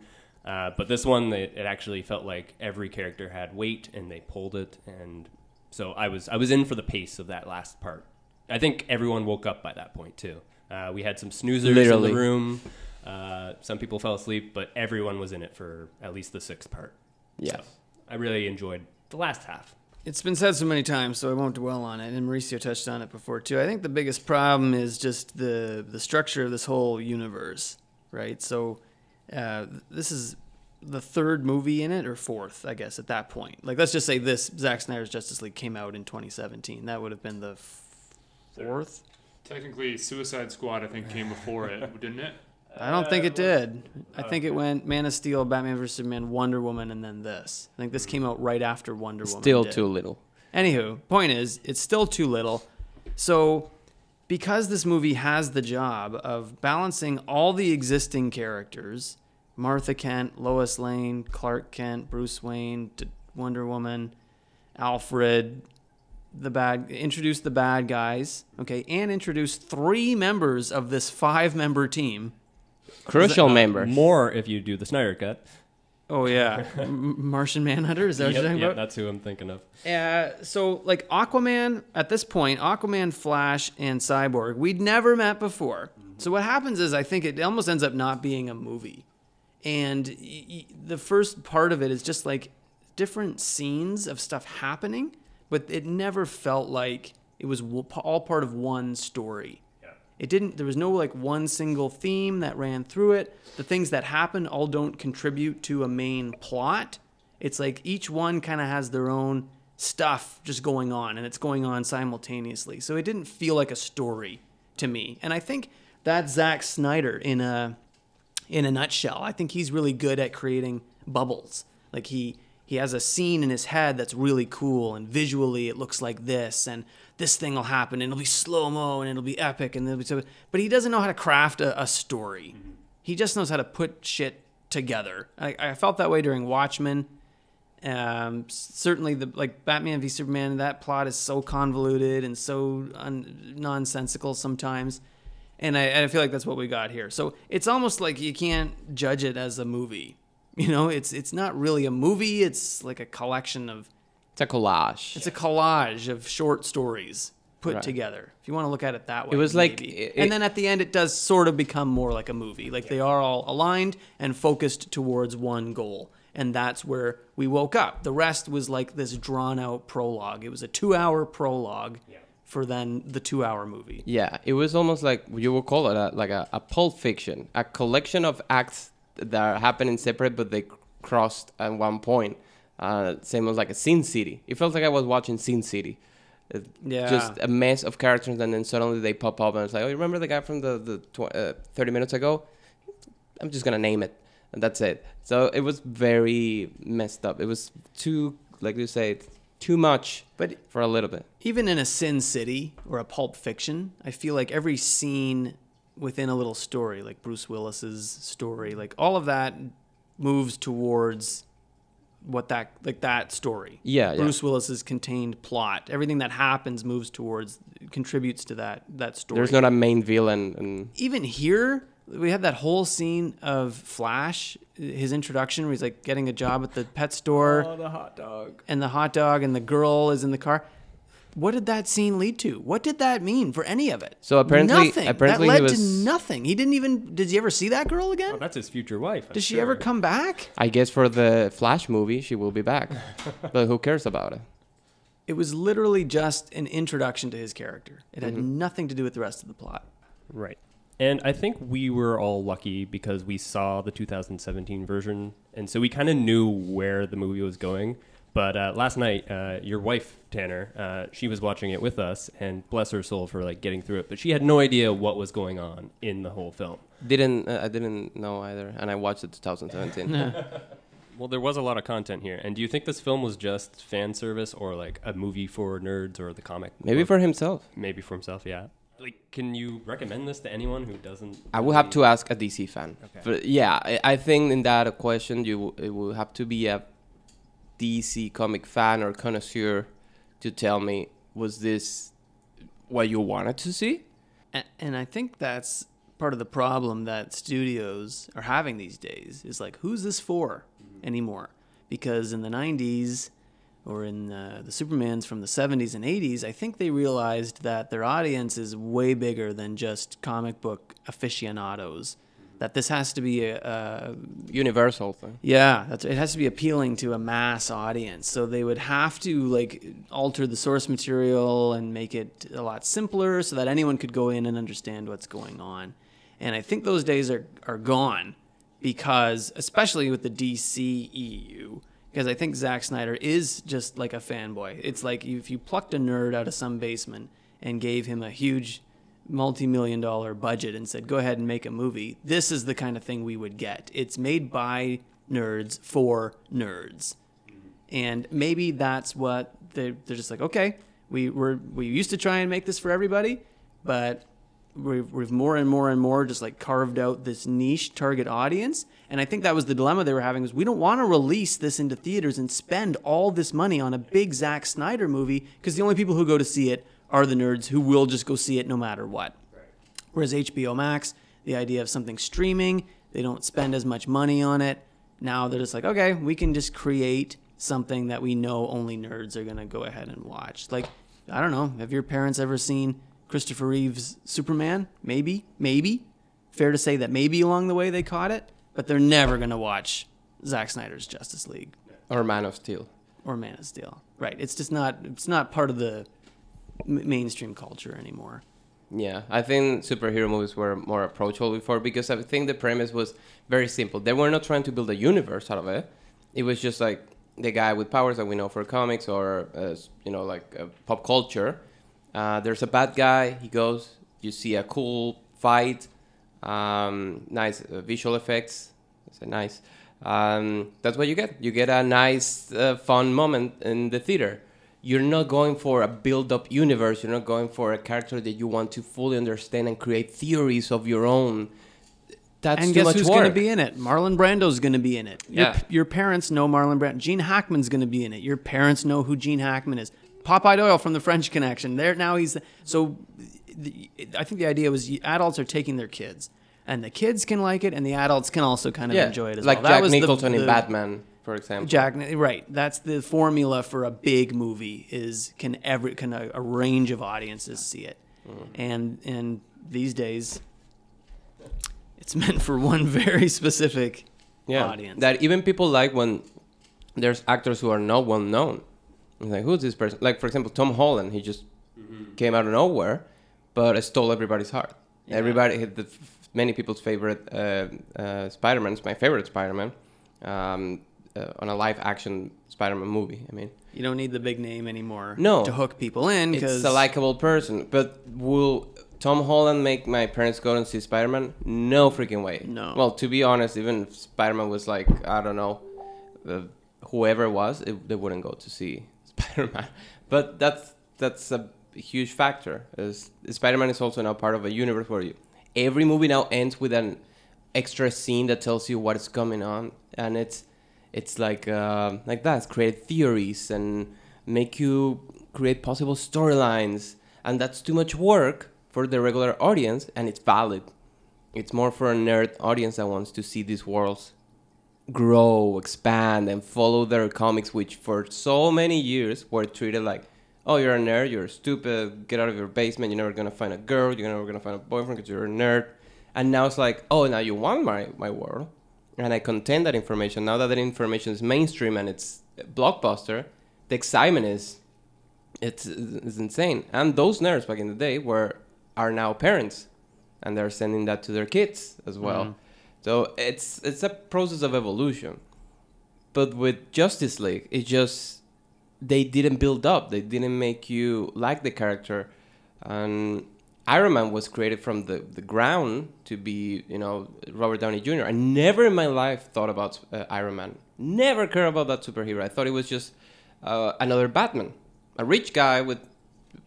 Speaker 2: Uh, but this one, it, it actually felt like every character had weight, and they pulled it, and so I was I was in for the pace of that last part. I think everyone woke up by that point too. Uh, we had some snoozers
Speaker 5: Literally.
Speaker 2: in the room. Uh, some people fell asleep, but everyone was in it for at least the sixth part.
Speaker 5: Yeah,
Speaker 2: So I really enjoyed the last half.
Speaker 1: It's been said so many times, so I won't dwell on it. And Mauricio touched on it before too. I think the biggest problem is just the the structure of this whole universe, right? So, uh, this is the third movie in it, or fourth, I guess, at that point. Like, let's just say this Zack Snyder's Justice League came out in 2017. That would have been the f- fourth.
Speaker 4: Technically, Suicide Squad I think came before it, didn't it?
Speaker 1: I don't think it did. I think it went Man of Steel, Batman vs Superman, Wonder Woman, and then this. I think this came out right after Wonder Woman.
Speaker 5: Still
Speaker 1: did.
Speaker 5: too little.
Speaker 1: Anywho, point is, it's still too little. So, because this movie has the job of balancing all the existing characters Martha Kent, Lois Lane, Clark Kent, Bruce Wayne, Wonder Woman, Alfred, the bad, introduce the bad guys, okay, and introduce three members of this five member team.
Speaker 5: Crucial member.
Speaker 2: More if you do the Snyder cut.
Speaker 1: Oh, yeah. M- Martian Manhunter, is that what
Speaker 2: Yep,
Speaker 1: you're talking
Speaker 2: yep,
Speaker 1: about?
Speaker 2: that's who I'm thinking of.
Speaker 1: Uh, so like Aquaman at this point, Aquaman, Flash, and Cyborg, we'd never met before. So what happens is I think it almost ends up not being a movie, and y- y- the first part of it is just like different scenes of stuff happening, but it never felt like it was w- all part of one story. It didn't. There was no like one single theme that ran through it. The things that happen all don't contribute to a main plot. It's like each one kind of has their own stuff just going on, and it's going on simultaneously. So it didn't feel like a story to me. And I think that's Zack Snyder in a in a nutshell. I think he's really good at creating bubbles. Like he he has a scene in his head that's really cool and visually it looks like this and this thing will happen and it'll be slow mo and it'll be epic and it'll be so but he doesn't know how to craft a, a story. He just knows how to put shit together. I, I felt that way during Watchmen. Um, certainly the like Batman v Superman. That plot is so convoluted and so un- nonsensical sometimes, and I, and I feel like that's what we got here. So it's almost like you can't judge it as a movie. You know, it's it's not really a movie. It's like a collection of
Speaker 5: It's a collage.
Speaker 1: it's a collage of short stories put
Speaker 5: Right.
Speaker 1: together. If you want to look at it that way,
Speaker 5: It was like- it-
Speaker 1: and then at the end, it does sort of become more like a movie. Like they are all aligned and focused towards one goal, and that's where we woke up. The rest was like this drawn out prologue. It was a two hour prologue for then the two hour movie.
Speaker 5: Yeah, it was almost like you would call it a, like a, a pulp fiction, a collection of acts that happen in separate, but they crossed at one point. Uh, same as like a Sin City. It felt like I was watching Sin City.
Speaker 1: Yeah.
Speaker 5: Just a mess of characters, and then suddenly they pop up, and it's like, oh, you remember the guy from the the tw- uh, thirty minutes ago? I'm just gonna name it, and that's it. So it was very messed up. It was too, like you say, too much
Speaker 1: But
Speaker 5: for a little bit.
Speaker 1: even in a Sin City or a Pulp Fiction, I feel like every scene within a little story, like Bruce Willis's story, like all of that moves towards what that like that story.
Speaker 5: Yeah, yeah.
Speaker 1: Bruce Willis's contained plot. Everything that happens moves towards contributes to that that story.
Speaker 5: There's not a main villain, and
Speaker 1: even here, we had that whole scene of Flash, his introduction, where he's like getting a job at the pet store,
Speaker 2: Oh, the hot dog.
Speaker 1: and the hot dog, and the girl is in the car. What did that scene lead to? What did that mean for any of it?
Speaker 5: So apparently-
Speaker 1: nothing.
Speaker 5: apparently
Speaker 1: that
Speaker 5: he
Speaker 1: led to nothing. He didn't even. Did you ever see that girl again?
Speaker 2: Oh, that's his future wife. I'm
Speaker 1: Does she ever come back?
Speaker 5: I guess for the Flash movie, she will be back. but who cares about it?
Speaker 1: It was literally just an introduction to his character. It had
Speaker 5: Mm-hmm.
Speaker 1: nothing to do with the rest of the plot.
Speaker 2: Right. And I think we were all lucky because we saw the 2017 version, and so we kind of knew where the movie was going. But uh, last night, uh, your wife Tanner, uh, she was watching it with us, and bless her soul for like getting through it. But she had no idea what was going on in the whole film.
Speaker 5: Didn't uh, I didn't know either, and I watched it 2017.
Speaker 2: Well, there was a lot of content here. And do you think this film was just fan service, or like a movie for nerds, or the comic?
Speaker 5: Maybe
Speaker 2: book?
Speaker 5: for himself.
Speaker 2: maybe for himself. Yeah. Like, can you recommend this to anyone who doesn't?
Speaker 5: I will have to ask a DC fan.
Speaker 2: Okay.
Speaker 5: But yeah, I, I think in that question, you it will have to be a DC comic fan or connoisseur to tell me was this what you wanted to see?
Speaker 1: And, and I think that's part of the problem that studios are having these days is like, who's this for anymore? Because in the 90s or in uh, the Supermans from the 70s and 80s, I think they realized that their audience is way bigger than just comic book aficionados. That this has to be a, a
Speaker 5: Universal thing.
Speaker 1: yeah, that's it has to be appealing to a mass audience. So they would have to like alter the source material and make it a lot simpler so that anyone could go in and understand what's going on. And I think those days are are gone because especially with the DC EU because I think Zack Snyder is just like a fanboy. It's like if you plucked a nerd out of some basement and gave him a huge multi-million dollar budget and said go ahead and make a movie this is the kind of thing we would get. It's made by nerds for nerds. And maybe that's what they're, they're just like okay we were we used to try and make this for everybody but we've, we've more and more and more just like carved out this niche target audience. And i think that was the dilemma they were having was we don't want to release this into theaters and spend all this money on a big Zack Snyder movie because the only people who go to see it are the nerds who will just go see it no matter what Whereas HBO Max, the idea of something streaming, they don't spend as much money on it. Now they're just like, okay, we can just create something that we know only nerds are going to go ahead and watch. Like, I don't know, have your parents ever seen Christopher Reeve's Superman? Maybe, maybe. Fair to say that maybe along the way they caught it, but they're never going to watch Zack Snyder's Justice League
Speaker 5: Or Man of Steel.
Speaker 1: or Man of Steel. Right. It's just not it's not part of the m- mainstream culture anymore.
Speaker 5: Yeah, I think superhero movies were more approachable before because I think the premise was very simple. They were not trying to build a universe out of it. It was just like the guy with powers that we know for comics or uh, you know like uh, pop culture. Uh, there's a bad guy. He goes. You see a cool fight. Um, nice uh, visual effects. It's nice. Um, that's what you get. You get a nice, uh, fun moment in the theater. You're not going for a build-up universe. You're not going for a character that you want to fully understand and create theories of your own. That's
Speaker 1: and
Speaker 5: too
Speaker 1: guess
Speaker 5: much
Speaker 1: who's going to be in it? Marlon Brando's going to be in it. Your,
Speaker 5: Yeah.
Speaker 1: your parents know Marlon Brando. Gene Hackman's going to be in it. Your parents know who Gene Hackman is. Popeye Doyle from The French Connection. There now he's so. The, I think the idea was adults are taking their kids, and the kids can like it, and the adults can also kind of
Speaker 5: yeah,
Speaker 1: enjoy it as
Speaker 5: like
Speaker 1: well. Like
Speaker 5: Jack
Speaker 1: was the-
Speaker 5: Nicholson in Batman, for example.
Speaker 1: Jack, right? That's the formula for a big movie. Is can every can a, a range of audiences see it,
Speaker 5: Mm.
Speaker 1: and and these days, it's meant for one very specific
Speaker 5: yeah,
Speaker 1: audience.
Speaker 5: that even people like when there's actors who are not well known. It's like who's this person? Like for example, Tom Holland. He just came out of nowhere, but stole everybody's heart.
Speaker 1: Yeah.
Speaker 5: Everybody, the many people's favorite uh, uh, Spider-Man. It's my favorite Spider-Man. Um, uh, on a live-action Spider-Man movie. I mean,
Speaker 1: You don't need the big name anymore.
Speaker 5: No.
Speaker 1: to hook people in because
Speaker 5: it's a likable person. But will Tom Holland make my parents go and see Spider-Man? No freaking way.
Speaker 1: No.
Speaker 5: Well, to be honest, even if Spider-Man was like I don't know, uh, whoever it was, it, they wouldn't go to see Spider-Man. But that's that's a huge factor. Is Spider-Man is also now part of a universe where you, every movie now ends with an extra scene that tells you what is coming on, and it's it's like uh, like that. Create theories and make you create possible storylines, and that's too much work for the regular audience, and it's valid. It's more for a nerd audience that wants to see these worlds grow, expand, and follow their comics, which for so many years were treated like, oh, you're a nerd, you're stupid, get out of your basement, you're never gonna find a girl, you're never gonna find a boyfriend because you're a nerd. And now it's like, oh, now you want my, my world, and I contain that information. Now that that information is mainstream and it's blockbuster, the excitement is, it's, it's insane. And those nerds back in the day were are now parents, and they're sending that to their kids as well. Mm-hmm. So it's it's a process of evolution. But with Justice League, it just they didn't build up. They didn't make you like the character. And Iron Man was created from the, the ground to be, you know, Robert Downey Jr. I never in my life thought about uh, Iron Man. Never cared about that superhero. I thought it was just uh, another Batman, a rich guy with,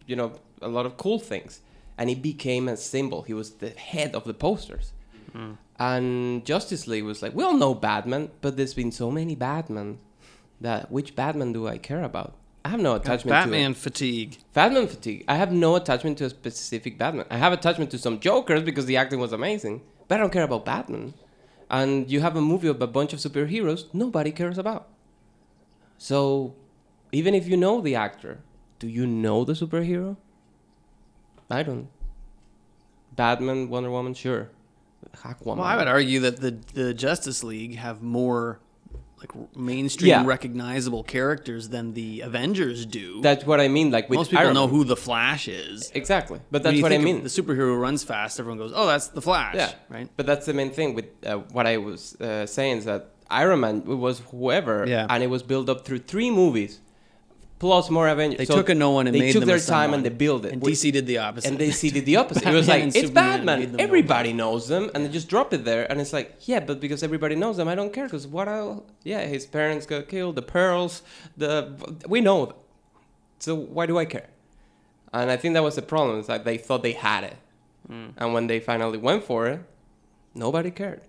Speaker 5: you know, a lot of cool things. And he became a symbol. He was the head of the posters. And Justice League was like, we all know Batman, but there's been so many Batman that which Batman do I care about? I have no attachment to
Speaker 1: Batman fatigue.
Speaker 5: Batman fatigue. I have no attachment to a specific Batman. I have attachment to some Jokers because the acting was amazing, but I don't care about Batman. And you have a movie of a bunch of superheroes nobody cares about. So, even if you know the actor, do you know the superhero? I don't. Batman, Wonder Woman, sure. Aquaman.
Speaker 1: Well, I would argue that the the Justice League have more like mainstream
Speaker 5: Yeah.
Speaker 1: recognizable characters than the Avengers do.
Speaker 5: That's what I mean. Like with
Speaker 1: Most people
Speaker 5: Iron
Speaker 1: know
Speaker 5: Man.
Speaker 1: who the Flash is.
Speaker 5: exactly, but that's what I mean.
Speaker 1: The superhero runs fast. Everyone goes, "Oh, that's the Flash."
Speaker 5: Yeah,
Speaker 1: Right.
Speaker 5: But that's the main thing with uh, what I was uh, saying is that Iron Man was whoever,
Speaker 1: Yeah.
Speaker 5: and it was built up through three movies, plus more Avengers.
Speaker 1: They
Speaker 5: So
Speaker 1: took a no one and
Speaker 5: they
Speaker 1: made
Speaker 5: took
Speaker 1: them
Speaker 5: their
Speaker 1: a
Speaker 5: time and they built it.
Speaker 1: And DC did the opposite.
Speaker 5: and they see did the opposite. it was like it's
Speaker 1: Superman made
Speaker 5: Batman.
Speaker 1: them
Speaker 5: Everybody knows them, and they just drop it there. And it's like, yeah, but because everybody knows them, I don't care. Because what? I, yeah, his parents got killed. The pearls. The we know. Them. So why do I care? And I think that was the problem. It's like they thought they had it, and when they finally went for it, nobody cared.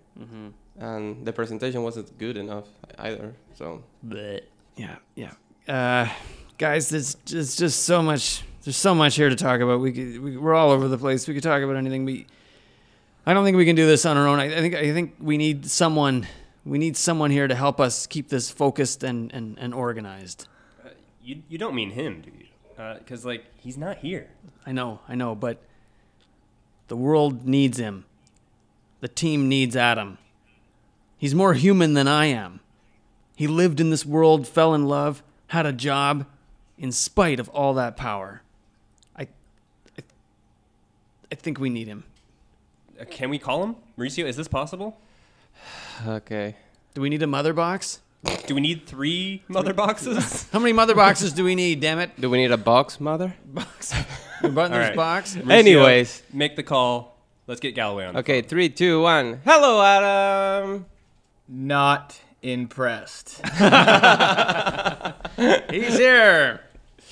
Speaker 5: And the presentation wasn't good enough either. So
Speaker 1: But yeah, yeah. Uh, guys, there's just just so much. There's so much here to talk about. We, could, we we're all over the place. We could talk about anything. We, I don't think we can do this on our own. I, I think I think we need someone. We need someone here to help us keep this focused and and, and organized.
Speaker 2: Uh, you, you don't mean him, do you? Uh, because, like, he's not here.
Speaker 1: I know, I know, but the world needs him. The team needs Adam. He's more human than I am. He lived in this world, fell in love, had a job, in spite of all that power. I, I, I think we need him.
Speaker 2: Uh, can we call him? Mauricio, is this possible?
Speaker 5: okay.
Speaker 1: Do we need a mother box?
Speaker 2: Do we need three mother boxes?
Speaker 1: How many mother boxes do we need? Damn it!
Speaker 5: Do we need a box, mother?
Speaker 1: Box. Your butler's
Speaker 2: All right.
Speaker 1: box.
Speaker 2: Mauricio,
Speaker 5: Anyways.
Speaker 2: make the call. Let's get Galloway on.
Speaker 5: Okay, three, two, one. Hello, Adam.
Speaker 6: Not impressed.
Speaker 1: He's here.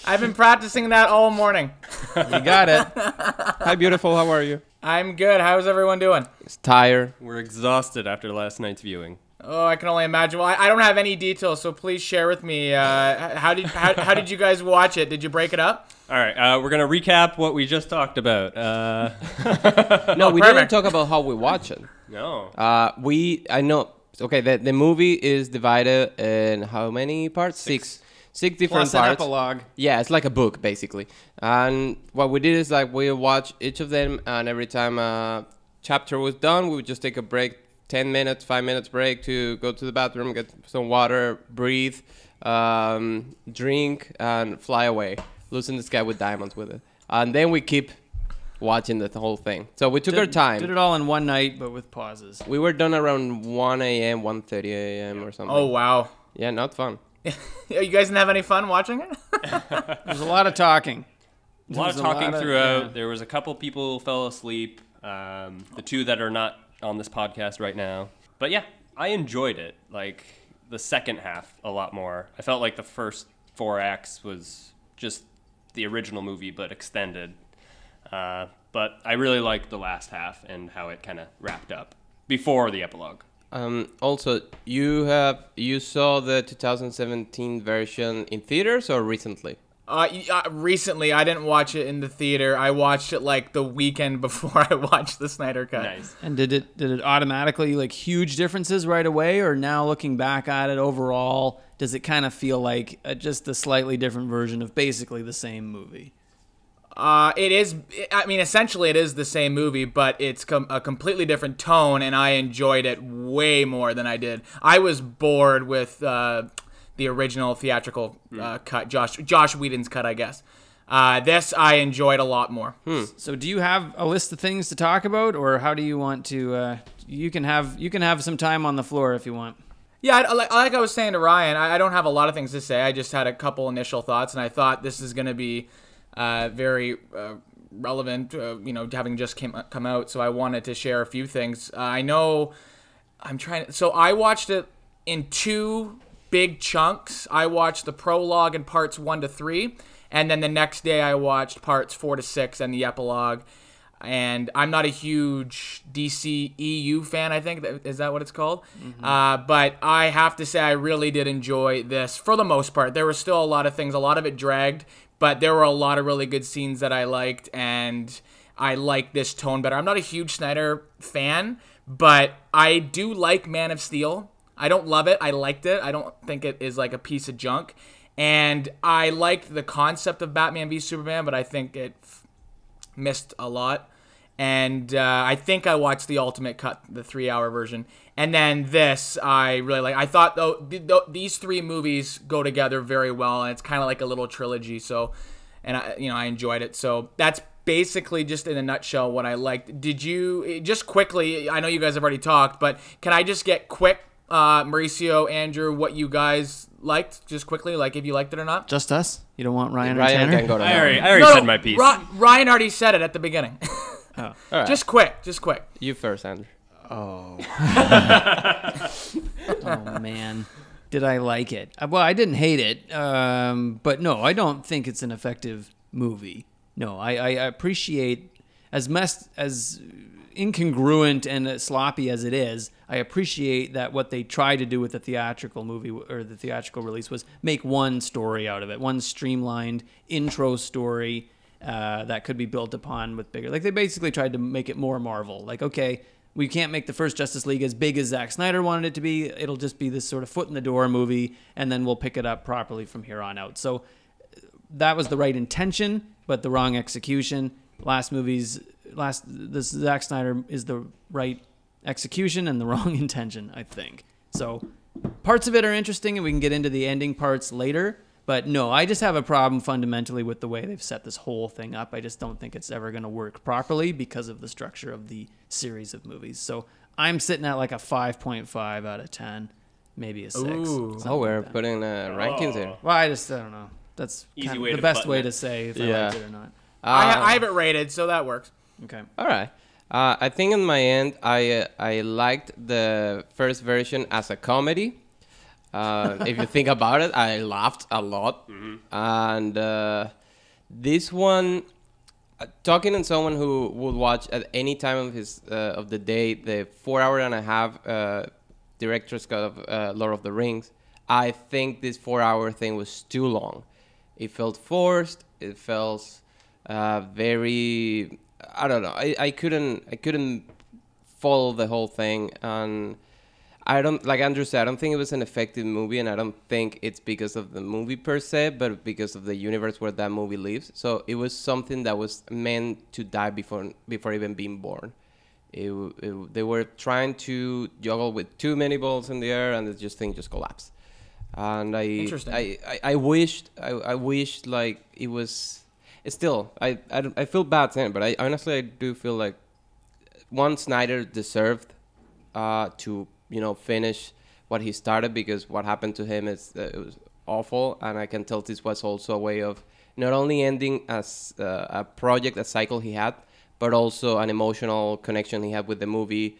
Speaker 6: I've been practicing that all morning.
Speaker 1: You got it.
Speaker 5: Hi, beautiful. How are you?
Speaker 6: I'm good. How's everyone doing?
Speaker 5: It's tired.
Speaker 2: We're exhausted after last night's viewing.
Speaker 6: Oh, I can only imagine. Well, I, I don't have any details, so please share with me. Uh, how did how, how did you guys watch it? Did you break it up?
Speaker 2: All right, uh, we're gonna recap what we just talked about. Uh,
Speaker 5: No, we
Speaker 6: perfect.
Speaker 5: didn't talk about how we watch it.
Speaker 2: no,
Speaker 5: Uh, we, I know. Okay, the, the movie is divided in how many parts? Six. Six different
Speaker 1: Plus an
Speaker 5: parts.
Speaker 1: epilogue.
Speaker 5: Yeah, it's like a book basically. And what we did is like we watch each of them, and every time a chapter was done, we would just take a break, ten minutes, five minutes break to go to the bathroom, get some water, breathe, um, drink, and fly away, losing the sky with diamonds with it. And then we keep watching the whole thing. So we took our time.
Speaker 1: Did it all in one night, but with pauses.
Speaker 5: We were done around 1 a.m., 1.30 a.m. or something.
Speaker 6: Oh wow.
Speaker 5: Yeah, not fun.
Speaker 6: You guys didn't have any fun watching it?
Speaker 1: There's a lot of talking.
Speaker 2: a lot of
Speaker 1: There's a
Speaker 2: talking
Speaker 1: lot of-
Speaker 2: throughout.
Speaker 1: yeah.
Speaker 2: There was a couple people who fell asleep. Um, the two that are not on this podcast right now. But yeah, I enjoyed it. Like the second half a lot more. I felt like the first four acts was just the original movie but extended. Uh, but I really liked the last half and how it kind of wrapped up before the epilogue.
Speaker 5: Um, also, you have you saw the 2017 version in theaters or recently?
Speaker 6: Uh, uh, recently, I didn't watch it in the theater. I watched it like the weekend before I watched the Snyder Cut.
Speaker 2: Nice.
Speaker 1: And did it did it automatically like huge differences right away, or now looking back at it overall, does it kind of feel like uh just a slightly different version of basically the same movie?
Speaker 6: Uh, it is. I mean, essentially, it is the same movie, but it's com- a completely different tone, and I enjoyed it way more than I did. I was bored with uh, the original theatrical uh, cut, Joss Joss Whedon's cut, I guess. Uh, this I enjoyed a lot more.
Speaker 1: So, do you have a list of things to talk about, or how do you want to? Uh, you can have you can have some time on the floor if you want.
Speaker 6: Yeah, I, like, like I was saying to Ryan, I, I don't have a lot of things to say. I just had a couple initial thoughts, and I thought this is going to be uh, very uh, relevant, uh, you know, having just came, come out. So I wanted to share a few things. Uh, I know I'm trying to. So I watched it in two big chunks. I watched the prologue and parts one to three, and then the next day I watched parts four to six and the epilogue. And I'm not a huge DC EU fan. I think is that what it's called. Uh, but I have to say I really did enjoy this for the most part. There were still a lot of things. A lot of it dragged, but there were a lot of really good scenes that I liked, and I like this tone better. I'm not a huge Snyder fan, but I do like Man of Steel. I don't love it. I liked it. I don't think it is like a piece of junk. And I liked the concept of Batman v Superman, but I think it f- missed a lot. And uh, I think I watched the ultimate cut, the three-hour version, and then this I really like. I thought though th- th- these three movies go together very well, and it's kind of like a little trilogy. So, and I, you know, I enjoyed it. So that's basically just in a nutshell what I liked. Did you just quickly? I know you guys have already talked, but can I just get quick, uh, Mauricio, Andrew, what you guys liked, just quickly, like if you liked it or not?
Speaker 1: Just us? You don't want Ryan, or Tanner?
Speaker 5: can go to
Speaker 2: I already, I already
Speaker 6: No,
Speaker 2: said my piece.
Speaker 6: Ry- Ryan already said it at the beginning.
Speaker 5: All right.
Speaker 6: just quick, just quick.
Speaker 5: you first, Andrew.
Speaker 1: oh oh man, did I like it? Uh, Well, I didn't hate it, um, but no, I don't think it's an effective movie. No, I, I appreciate as mess as incongruent and uh, sloppy as it is. I appreciate that what they tried to do with the theatrical movie or the theatrical release was make one story out of it, one streamlined intro story uh, that could be built upon with bigger. Like they basically tried to make it more Marvel. Like okay, we can't make the first Justice League as big as Zack Snyder wanted it to be. It'll just be this sort of foot in the door movie, and then we'll pick it up properly from here on out. So that was the right intention, but the wrong execution. Last movie's last this Zack Snyder is the right execution and the wrong intention, I think. So parts of it are interesting, and we can get into the ending parts later. But no, I just have a problem fundamentally with the way they've set this whole thing up. I just don't think it's ever going to work properly because of the structure of the series of movies. So I'm sitting at like a 5.5 out of 10, maybe a 6.
Speaker 6: Ooh.
Speaker 5: Oh, we're
Speaker 1: like
Speaker 5: putting uh, rankings here.
Speaker 1: Well, I just I don't know. That's
Speaker 2: Easy way
Speaker 1: the
Speaker 2: to
Speaker 1: best way
Speaker 2: it.
Speaker 1: to say if I
Speaker 5: Yeah.
Speaker 1: liked it or not.
Speaker 6: I,
Speaker 5: Uh,
Speaker 6: I have it rated, so that works.
Speaker 1: Okay.
Speaker 5: All right. Uh, I think in my end, I uh, I liked the first version as a comedy. Uh, if you think about it, I laughed a lot, and uh, this one, uh, talking to someone who would watch at any time of his uh, of the day the four hour and a half uh, director's cut of uh, Lord of the Rings, I think this four hour thing was too long. It felt forced. It felt uh, very. I don't know. I, I couldn't I couldn't follow the whole thing and. I don't like Andrew said. I don't think it was an effective movie, and I don't think it's because of the movie per se, but because of the universe where that movie lives. So it was something that was meant to die before before even being born. It, it they were trying to juggle with too many balls in the air, and the just thing just collapsed. And I,
Speaker 6: Interesting.
Speaker 5: I, I, I wished, I, I wished like it was. It's still, I, I, I feel bad saying it, but I honestly I do feel like one Snyder deserved uh, to you know finish what he started because what happened to him is uh, it was awful, and I can tell this was also a way of not only ending as uh, a project, a cycle he had, but also an emotional connection he had with the movie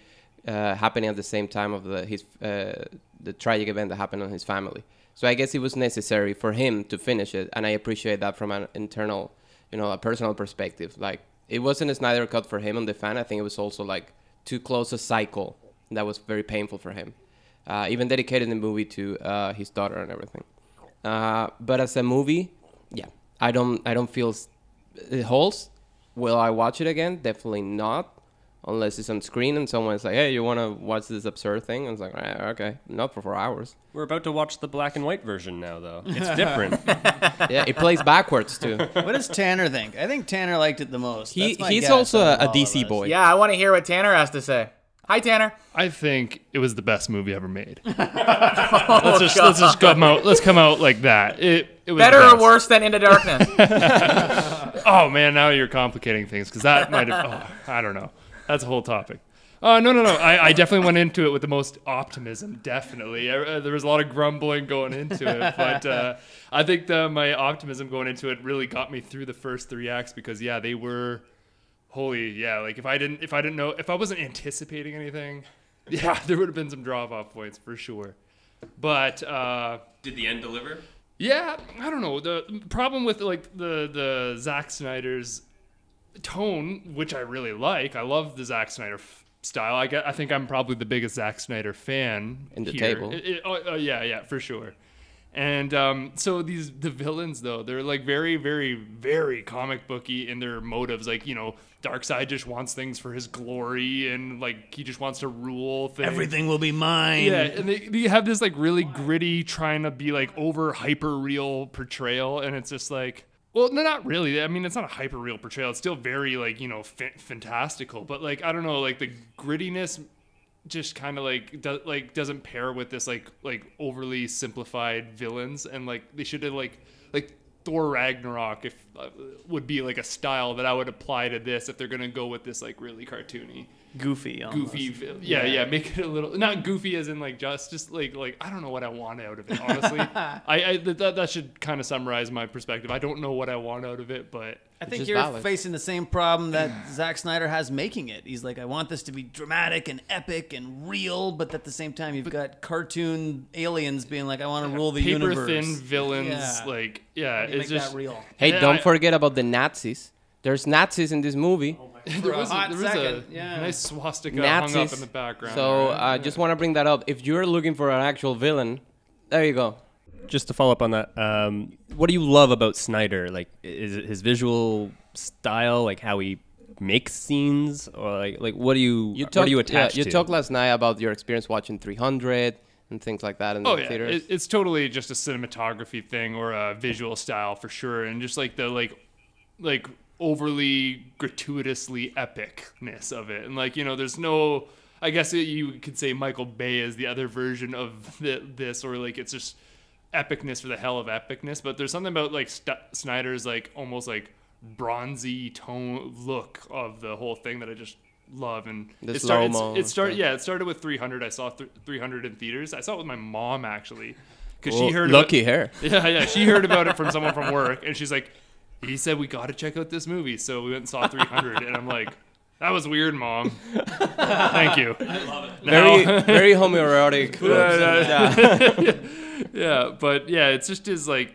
Speaker 5: uh, happening at the same time of the his uh, the tragic event that happened on his family. So I guess it was necessary for him to finish it, and I appreciate that from an internal, you know, a personal perspective. Like it wasn't a Snyder cut for him and the fan. I think it was also like too close a cycle that was very painful for him. Uh, even dedicated the movie to uh, his daughter and everything. Uh, but as a movie, yeah, I don't I don't feel s- it holds. Will I watch it again? Definitely not. Unless it's on screen and someone's like, "Hey, you want to watch this absurd thing?" And it's like, "Eh, "Okay, not for four hours."
Speaker 2: We're about to watch the black and white version now, though. It's different.
Speaker 5: yeah, it plays backwards too.
Speaker 1: What does Tanner think? I think Tanner liked it the most.
Speaker 5: He
Speaker 1: That's my
Speaker 5: he's
Speaker 1: guess
Speaker 5: also a, a DC boy.
Speaker 6: Yeah, I want to hear what Tanner has to say. Hi, Tanner.
Speaker 4: I think it was the best movie ever made. let's just let's just come out let's come out like that. It it was
Speaker 6: Better or worse than Into Darkness?
Speaker 4: Oh man, now you're complicating things because that might have. Oh, I don't know. That's a whole topic. Uh, no, no, no. I, I definitely went into it with the most optimism. Definitely, uh, there was a lot of grumbling going into it, but uh, I think the, my optimism going into it really got me through the first three acts because yeah, they were holy. Yeah, like if I didn't, if I didn't know, if I wasn't anticipating anything, yeah, there would have been some drop off points for sure. But uh,
Speaker 2: Did the end deliver?
Speaker 4: yeah, I don't know. The problem with like the the Zack Snyder's tone, which I really like, I love the Zack Snyder f- style. I get, I think I'm probably the biggest Zack Snyder fan
Speaker 5: In the
Speaker 4: here.
Speaker 5: table.
Speaker 4: It- it- oh, oh, yeah, yeah, for sure. And um, so these the villains though they're like very very very comic booky in their motives like you know Darkseid just wants things for his glory and like he just wants to rule things
Speaker 1: Everything will be mine.
Speaker 4: yeah, and they, they have this like really gritty, trying to be like over hyper real portrayal, and it's just like, well, no, not really. I mean, it's not a hyper real portrayal. It's still very like you know fa- fantastical, but like I don't know, like the grittiness just kind of like do, like doesn't pair with this like like overly simplified villains, and like they should have like like. Thor Ragnarok if uh, would be like a style that I would apply to this if they're gonna go with this like really cartoony
Speaker 1: Goofy. Almost.
Speaker 4: goofy vi- yeah, yeah make it a little not goofy as in like just just like like i don't know what i want out of it honestly i, I th- that, that should kind of summarize my perspective i don't know what i want out of it but
Speaker 1: I think you're
Speaker 5: valid.
Speaker 1: facing the same problem that Zack Snyder has making it. He's like, I want this to be dramatic and epic and real, but at the same time, you've got cartoon aliens being like, I want to rule the
Speaker 4: paper
Speaker 1: universe.
Speaker 4: thin villains
Speaker 1: Yeah.
Speaker 4: like yeah
Speaker 1: you
Speaker 4: it's
Speaker 1: make
Speaker 4: just
Speaker 1: that real.
Speaker 5: Hey,
Speaker 4: Yeah,
Speaker 5: don't
Speaker 4: I-
Speaker 5: forget about the Nazis. There's Nazis in this movie.
Speaker 4: there
Speaker 1: a
Speaker 4: was, a, there was
Speaker 1: second,
Speaker 4: a
Speaker 1: yeah.
Speaker 4: nice swastika hung up in the background
Speaker 5: So
Speaker 4: there.
Speaker 5: I uh, just want to bring that up. If you're looking for an actual villain, there you go.
Speaker 2: Just to follow up on that, um, what do you love about Snyder? Like, is it his visual style, like how he makes scenes, or like, like what do you,
Speaker 5: You
Speaker 2: what
Speaker 5: talked,
Speaker 2: are you
Speaker 5: yeah,
Speaker 2: attached
Speaker 5: you talked last night about your experience watching 300 and things like that in
Speaker 4: Oh
Speaker 5: the
Speaker 4: yeah,
Speaker 5: theaters.
Speaker 4: it, it's totally just a cinematography thing or a visual style for sure, and just like the like, like overly gratuitously epicness of it, and like you know, there's no. I guess it, you could say Michael Bay is the other version of the, this, or like it's just epicness for the hell of epicness. But there's something about like St- Snyder's like almost like bronzy tone look of the whole thing that I just love. And
Speaker 5: The
Speaker 4: it started.
Speaker 5: slow-mo
Speaker 4: It started. Yeah, it started with 300. I saw th- 300 in theaters. I saw it with my mom actually, because
Speaker 5: Well,
Speaker 4: she heard
Speaker 5: lucky
Speaker 4: about,
Speaker 5: her.
Speaker 4: Yeah, yeah, she heard about it from someone from work, and she's like, "He said we got to check out this movie." So we went and saw 300, and I'm like. That was weird, mom. Thank you. I love it.
Speaker 5: Now, very, very homoerotic.
Speaker 4: yeah, but yeah, it's just his like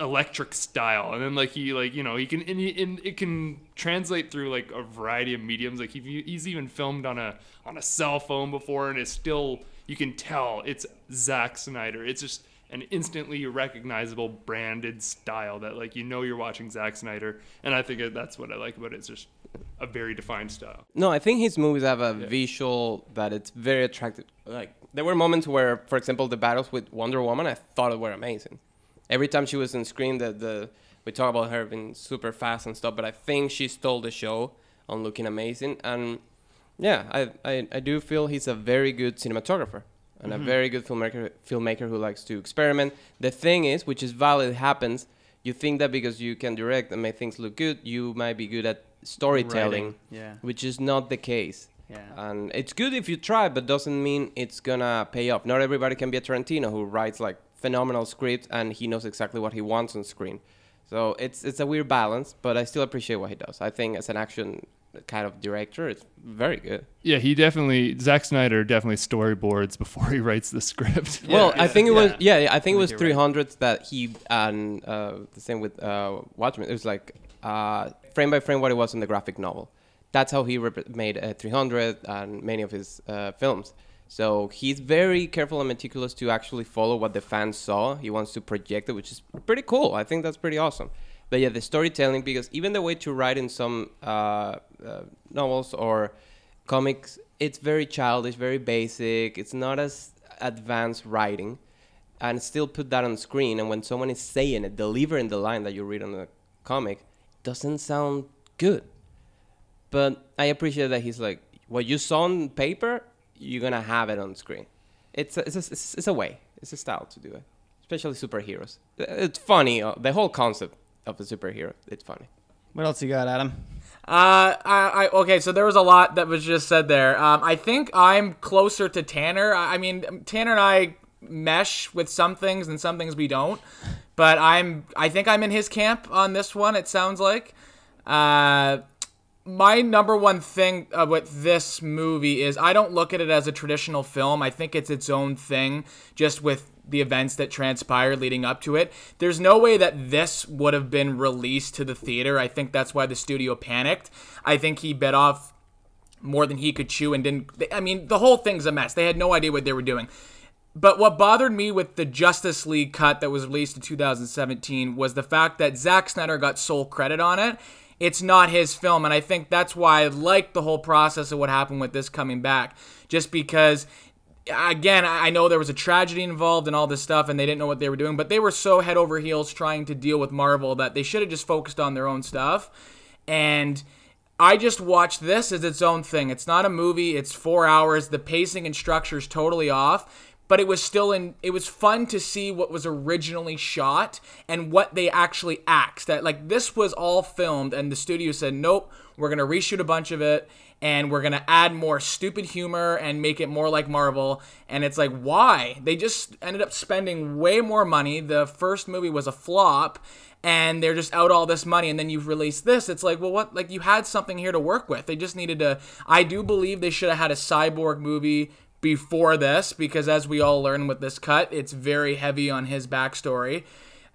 Speaker 4: electric style, and then like he like you know he can and, he, and it can translate through like a variety of mediums. Like he, he's even filmed on a on a cell phone before, and it's still you can tell it's Zack Snyder. It's just an instantly recognizable branded style that like you know you're watching Zack Snyder, and I think that's what I like about it. It's just a very defined style.
Speaker 5: No, I think his movies have a visual that it's very attractive. Like there were moments where, for example, the battles with Wonder Woman, I thought it were amazing. Every time she was on screen, the the we talk about her being super fast and stuff, but I think she stole the show on looking amazing. And yeah, I I, I do feel he's a very good cinematographer and a mm-hmm. very good filmmaker filmmaker who likes to experiment. The thing is, which is valid, happens. You think that because you can direct and make things look good, you might be good at storytelling
Speaker 1: yeah.
Speaker 5: which is not the case.
Speaker 1: Yeah.
Speaker 5: And it's good if you try, but doesn't mean it's gonna pay off. Not everybody can be a Tarantino who writes like phenomenal scripts and he knows exactly what he wants on screen. So it's it's a weird balance, but I still appreciate what he does. I think as an action kind of director, it's very good.
Speaker 4: Yeah, he definitely Zack Snyder definitely storyboards before he writes the script.
Speaker 5: well, I think it was
Speaker 1: yeah.
Speaker 5: yeah, I think it was
Speaker 1: you're right.
Speaker 5: 300 that he and uh, the same with uh, Watchmen. It was like uh, frame by frame what it was in the graphic novel. That's how he rep- made uh, 300 and many of his uh, films. So he's very careful and meticulous to actually follow what the fans saw. He wants to project it, which is pretty cool. I think that's pretty awesome. but yeah, the storytelling because even the way to write in some uh, uh, novels or comics, it's very childish, very basic. It's not as advanced writing, and still put that on screen. And when someone is saying it, delivering the line that you read on the comic, doesn't sound good. But I appreciate that he's like, what you saw on paper, you're gonna have it on screen. It's a, it's a, it's it's a way, it's a style to do it, especially superheroes. It's funny. uh, The whole concept of a superhero, it's funny.
Speaker 1: What else you got, Adam?
Speaker 6: Uh, I, I okay. So there was a lot that was just said there. Um, I think I'm closer to Tanner. I I mean, Tanner and I mesh with some things and some things we don't. But I'm, I think I'm in his camp on this one. It sounds like. Uh, my number one thing uh, with this movie is I don't look at it as a traditional film. I think it's its own thing, just with the events that transpired leading up to it. There's no way that this would have been released to the theater. I think that's why the studio panicked. I think he bit off more than he could chew and didn't. I mean, the whole thing's a mess. They had no idea what they were doing. But what bothered me with the Justice League cut that was released in 2017 was the fact that Zack Snyder got sole credit on it. It's not his film, and I think that's why I like the whole process of what happened with this coming back. Just because, again, I know there was a tragedy involved and all this stuff, and they didn't know what they were doing, but they were so head over heels trying to deal with Marvel that they should have just focused on their own stuff. And I just watched this as its own thing. It's not a movie. It's four hours. The pacing and structure is totally off, but it was still in. It was fun to see what was originally shot and what they actually axed. That like this was all filmed, and the studio said, "Nope, we're gonna reshoot a bunch of it." And we're gonna add more stupid humor and make it more like Marvel. And it's like, why? They just ended up spending way more money. The first movie was a flop, and they're just out all this money and then you've released this it's like well what like you had something here to work with they just needed to i do believe they should have had a cyborg movie before this because as we all learn with this cut it's very heavy on his backstory.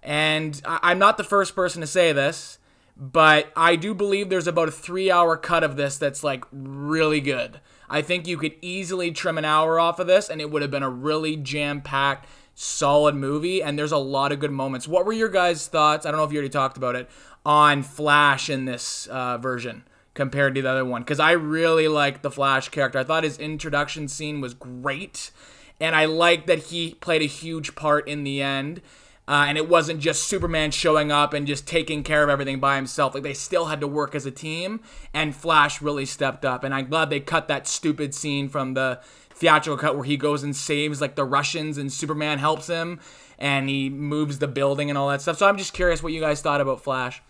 Speaker 6: And I- i'm not the first person to say this but i do believe there's about a three hour cut of this that's like really good. I think you could easily trim an hour off of this and it would have been a really jam-packed solid movie and there's a lot of good moments. What were your guys thoughts i don't know if you already talked about it on flash in this uh, version compared to the other one because i really like the flash character i thought his introduction scene was great and i like that he played a huge part in the end uh, and it wasn't just Superman showing up and just taking care of everything by himself. Like they still had to work as a team, and Flash really stepped up. And I'm glad they cut that stupid scene from the theatrical cut where he goes and saves like the Russians, and Superman helps him, and he moves the building and all that stuff. So I'm just curious what you guys thought about Flash.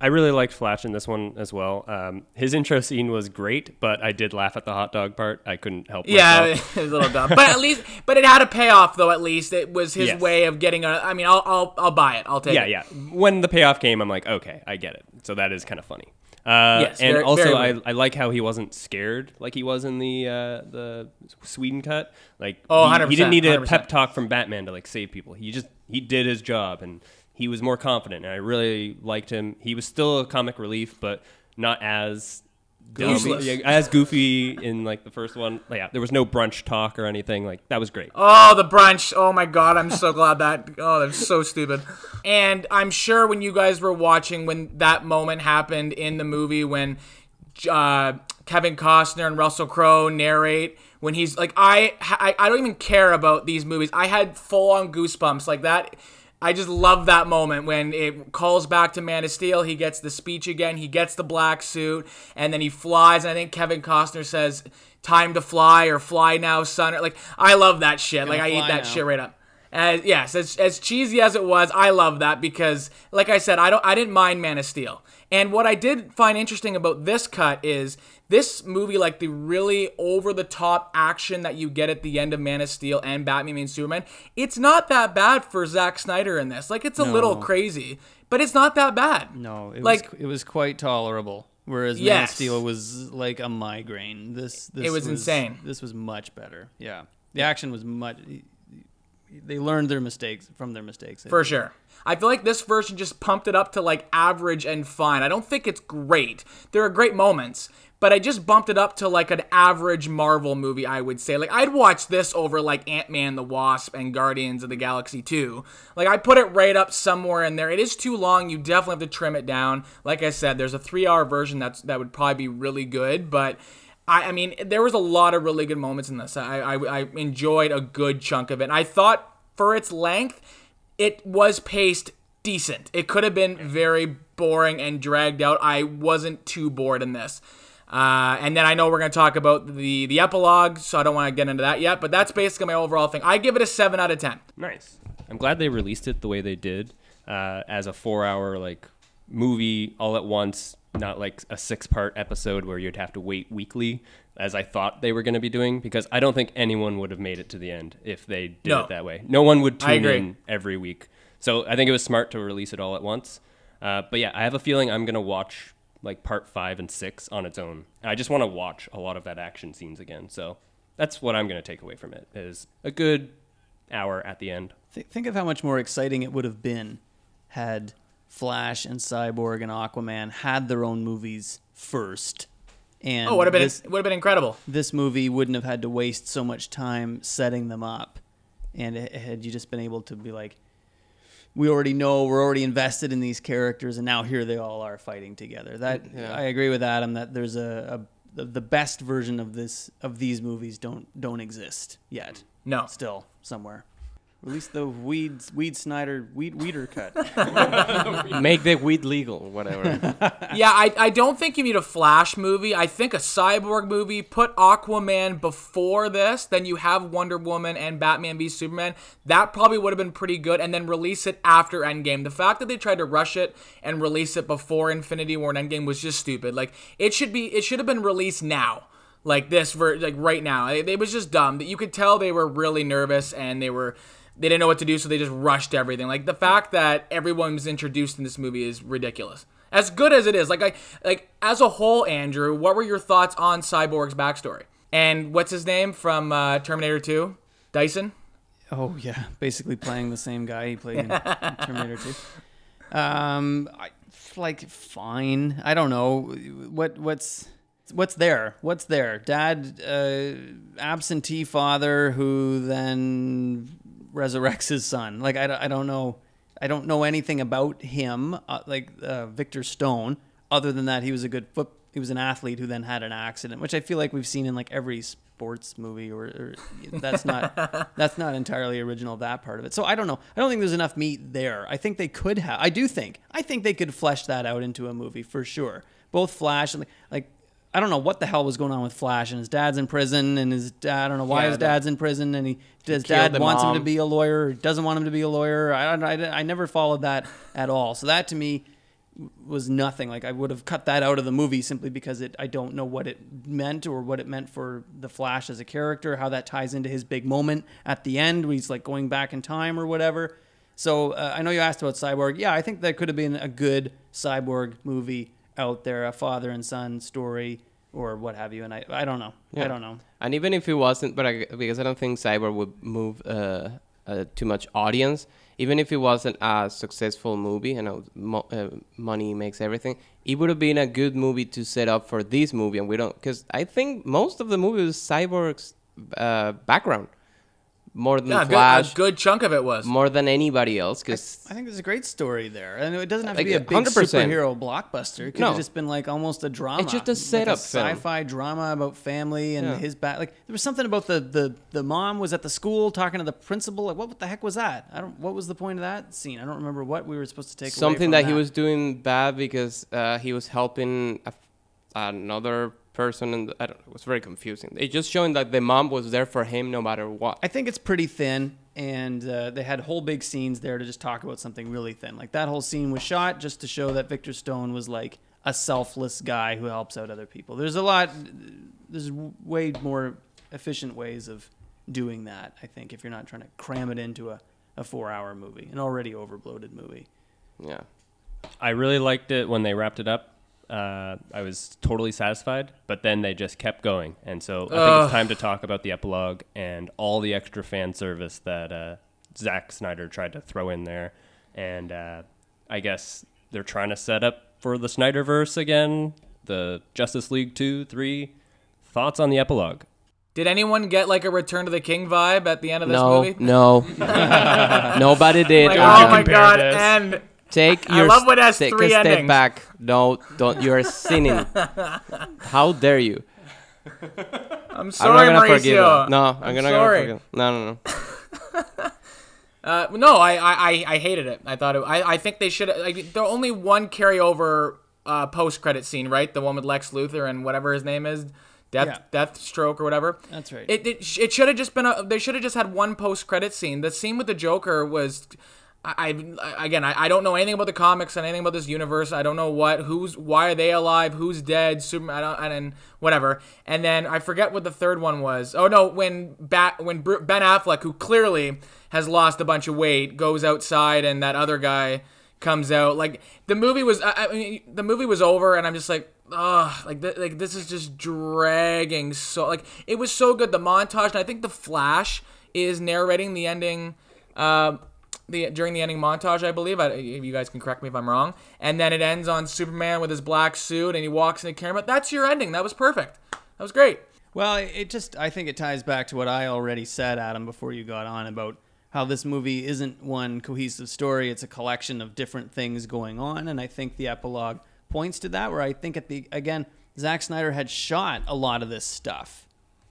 Speaker 2: I really liked Flash in this one as well. Um, his intro scene was great, but I did laugh at the hot dog part. I couldn't help
Speaker 6: Yeah,
Speaker 2: myself.
Speaker 6: it was a little dumb, but at least, but it had a payoff though. At least it was his
Speaker 2: Yes.
Speaker 6: way of getting a. I mean, I'll, I'll, I'll buy it. I'll take
Speaker 2: yeah,
Speaker 6: it.
Speaker 2: yeah. When the payoff came, I'm like, okay, I get it. So that is kind of funny. Uh,
Speaker 6: Yes,
Speaker 2: and
Speaker 6: very-
Speaker 2: also,
Speaker 6: very
Speaker 2: I. I like how he wasn't scared like he was in the uh, the Whedon cut. Like,
Speaker 6: Oh,
Speaker 2: he, he didn't need a
Speaker 6: 100%.
Speaker 2: pep talk from Batman to like save people. He just he did his job and he was more confident. And I really liked him. He was still a comic relief, but not as
Speaker 6: Useless.
Speaker 2: yeah, as goofy in like the first one. Like, yeah, there was no brunch talk or anything. Like that was great.
Speaker 6: Oh, the brunch. Oh my god, I'm so glad that. Oh, that's so stupid. And I'm sure when you guys were watching when that moment happened in the movie when uh, Kevin Costner and Russell Crowe narrate when he's like, I, I, I don't even care about these movies. I had full on goosebumps like that. I just love that moment when it calls back to Man of Steel. He gets the speech again. He gets the black suit, and then he flies. And I think Kevin Costner says, "Time to fly" or "Fly now, son." Or, like I love that shit. Like I eat that
Speaker 1: now.
Speaker 6: shit right up. As, yes, as, as cheesy as it was, I love that because, like I said, I don't, I didn't mind Man of Steel. And what I did find interesting about this cut is this movie, like the really over the top action that you get at the end of Man of Steel and Batman and Superman, it's not that bad for Zack Snyder in this. Like it's a little crazy, but it's not that bad.
Speaker 1: No, it
Speaker 6: Like-
Speaker 1: was it was quite tolerable. Whereas Man
Speaker 6: Yes.
Speaker 1: of Steel was like a migraine. This, this
Speaker 6: was insane.
Speaker 1: This was much better. Yeah, the action was much. They learned their mistakes from their mistakes. I
Speaker 6: For
Speaker 1: think.
Speaker 6: sure. I feel like this version just pumped it up to like average and fine. I don't think it's great. There are great moments, but I just bumped it up to like an average Marvel movie, I would say. Like I'd watch this over like Ant-Man the Wasp and Guardians of the Galaxy 2. Like I put it right up somewhere in there. It is too long. You definitely have to trim it down. Like I said, there's a 3-hour version that's that would probably be really good, but I, I mean, there was a lot of really good moments in this. I, I, I enjoyed a good chunk of it. I thought for its length, it was paced decent. It could have been very boring and dragged out. I wasn't too bored in this. Uh, and then I know we're going to talk about the the epilogue, so I don't want to get into that yet. But that's basically my overall thing. I give it a seven out of ten.
Speaker 2: Nice. I'm glad they released it the way they did, uh, as a four-hour like movie all at once, not like a six-part episode where you'd have to wait weekly, as I thought they were going to be doing. Because I don't think anyone would have made it to the end if they did
Speaker 6: No.
Speaker 2: it that way. No one would tune in every week. So I think it was smart to release it all at once. Uh, but yeah, I have a feeling I'm going to watch like part five and six on its own. And I just want to watch a lot of that action scenes again. So that's what I'm going to take away from it is a good hour at the end.
Speaker 1: Th- think of how much more exciting it would have been had Flash and Cyborg and Aquaman had their own movies first. And
Speaker 6: Oh, would have been
Speaker 1: this,
Speaker 6: would have been incredible.
Speaker 1: this movie wouldn't have had to waste so much time setting them up. And it, had you just been able to be like, we already know, we're already invested in these characters, and now here they all are fighting together. That
Speaker 5: Yeah.
Speaker 1: I agree with Adam that there's a, a the- the best version of this of these movies don't don't exist yet.
Speaker 6: No.
Speaker 1: still somewhere. Release the weed weed Snyder weed weeder cut.
Speaker 5: Make the weed legal, whatever.
Speaker 6: yeah, I, I don't think you need a Flash movie. I think a Cyborg movie. Put Aquaman before this, then you have Wonder Woman and Batman v Superman. That probably would have been pretty good, and then release it after Endgame. The fact that they tried to rush it and release it before Infinity War and Endgame was just stupid. Like it should be, it should have been released now. Like this, ver- like right now, it, it was just dumb. That you could tell they were really nervous and they were they didn't know what to do, so they just rushed everything. Like the fact that everyone was introduced in this movie is ridiculous. As good as it is, like I like as a whole, Andrew, what were your thoughts on Cyborg's backstory? And what's his name from uh, Terminator 2? Dyson?
Speaker 1: Oh yeah, basically playing the same guy he played in Terminator 2. Um, I, like fine. I don't know what what's what's there. What's there? Dad, uh, absentee father who then resurrects his son. Like I, don't- I don't know. I don't know anything about him. Uh, like uh, Victor Stone. Other than that, he was a good foot. He was an athlete who then had an accident, which I feel like we've seen in like every sports movie. Or, or that's not that's not entirely original. That part of it. So I don't know. I don't think there's enough meat there. I think they could have. I do think. I think they could flesh that out into a movie for sure. Both Flash and like, like I don't know what the hell was going on with Flash and his dad's in prison and his dad. I don't know why
Speaker 6: Yeah,
Speaker 1: his dad's in prison and he his dad wants him to be a lawyer or doesn't want him to be a lawyer. I. I, I never followed that at all. So that to me was nothing. Like I would have cut that out of the movie simply because it. I don't know what it meant or what it meant for the Flash as a character. How that ties into his big moment at the end where he's like going back in time or whatever. So uh, I know you asked about Cyborg. Yeah, I think that could have been a good Cyborg movie out there, a father and son story or what have you. And I, I don't know. I don't know.
Speaker 5: And even if it wasn't, but I, because I don't think Cyborg would move uh, uh, too much audience, even if it wasn't a successful movie, you know, mo- uh, money makes everything, it would have been a good movie to set up for this movie. And we don't, because I think most of the movie is Cyborg's uh, background more than
Speaker 6: Yeah, good, a good chunk of it was.
Speaker 5: more than anybody else. Because
Speaker 1: I think there's a great story there, and it doesn't have to
Speaker 5: Like,
Speaker 1: be a big
Speaker 5: 100%.
Speaker 1: superhero blockbuster. It could
Speaker 5: No.
Speaker 1: have just been like almost a drama.
Speaker 5: It's just a
Speaker 1: like
Speaker 5: setup
Speaker 1: sci-fi drama about family and
Speaker 5: Yeah.
Speaker 1: his back. Like there was something about the, the the mom was at the school talking to the principal. Like what the heck was that? I don't. What was the point of that scene? I don't remember what we were supposed to take. away
Speaker 5: something
Speaker 1: from
Speaker 5: that, he was doing bad because uh, he was helping a, another person, and I don't, it was very confusing. It just showing that the mom was there for him no matter what.
Speaker 1: I think it's pretty thin, and uh, they had whole big scenes there to just talk about something really thin. Like that whole scene was shot just to show that Victor Stone was like a selfless guy who helps out other people. There's a lot, there's way more efficient ways of doing that. I think if you're not trying to cram it into a, a four-hour movie, an already overbloated movie.
Speaker 5: yeah.
Speaker 2: I really liked it when they wrapped it up. Uh, I was totally satisfied, but then they just kept going, and so I think
Speaker 6: Ugh.
Speaker 2: it's time to talk about the epilogue and all the extra fan service that uh, Zack Snyder tried to throw in there, and uh, I guess they're trying to set up for the Snyderverse again. the Justice League 2, 3. Thoughts on the epilogue?
Speaker 6: Did anyone get like a Return to the King vibe at the end of this
Speaker 5: no,
Speaker 6: movie?
Speaker 5: no, no, nobody did.
Speaker 6: Like, oh my god!
Speaker 4: this.
Speaker 6: And
Speaker 5: Take
Speaker 6: I
Speaker 5: your
Speaker 6: love when it has
Speaker 5: take
Speaker 6: three
Speaker 5: a step back. No, don't. You are sinning. How dare you?
Speaker 6: I'm
Speaker 5: I'm
Speaker 6: sorry,
Speaker 5: not gonna forgive
Speaker 6: Mauricio.
Speaker 5: you. No, I'm,
Speaker 6: I'm
Speaker 5: gonna
Speaker 6: sorry.
Speaker 5: forgive. No, no, no.
Speaker 6: Uh, no, I, I, I- I hated it. I thought it, I, I think they should. Like, the only one carryover uh, post credit scene, right? The one with Lex Luthor and whatever his name is, Death
Speaker 1: Yeah.
Speaker 6: Deathstroke or whatever.
Speaker 1: That's right.
Speaker 6: It it, it should have just been a. They should have just had one post credit scene. The scene with the Joker was. I, I again I, I don't know anything about the comics and anything about this universe. I don't know what who's why are they alive, who's dead, Superman I don't, and, whatever. And then I forget what the third one was. Oh no, when Bat when Br- Ben Affleck, who clearly has lost a bunch of weight, goes outside and that other guy comes out. Like the movie was I, I mean the movie was over and I'm just like ugh like th- like this is just dragging so like it was so good the montage and I think the Flash is narrating the ending. Uh, the during the ending montage, I believe. I, you guys can correct me if I'm wrong. And then it ends on Superman with his black suit, and he walks into camera. That's your ending. That was perfect. That was great.
Speaker 1: Well, it just I think it ties back to what I already said, Adam, before you got on about how this movie isn't one cohesive story. It's a collection of different things going on, and I think the epilogue points to that. Where I think at the again, Zack Snyder had shot a lot of this stuff,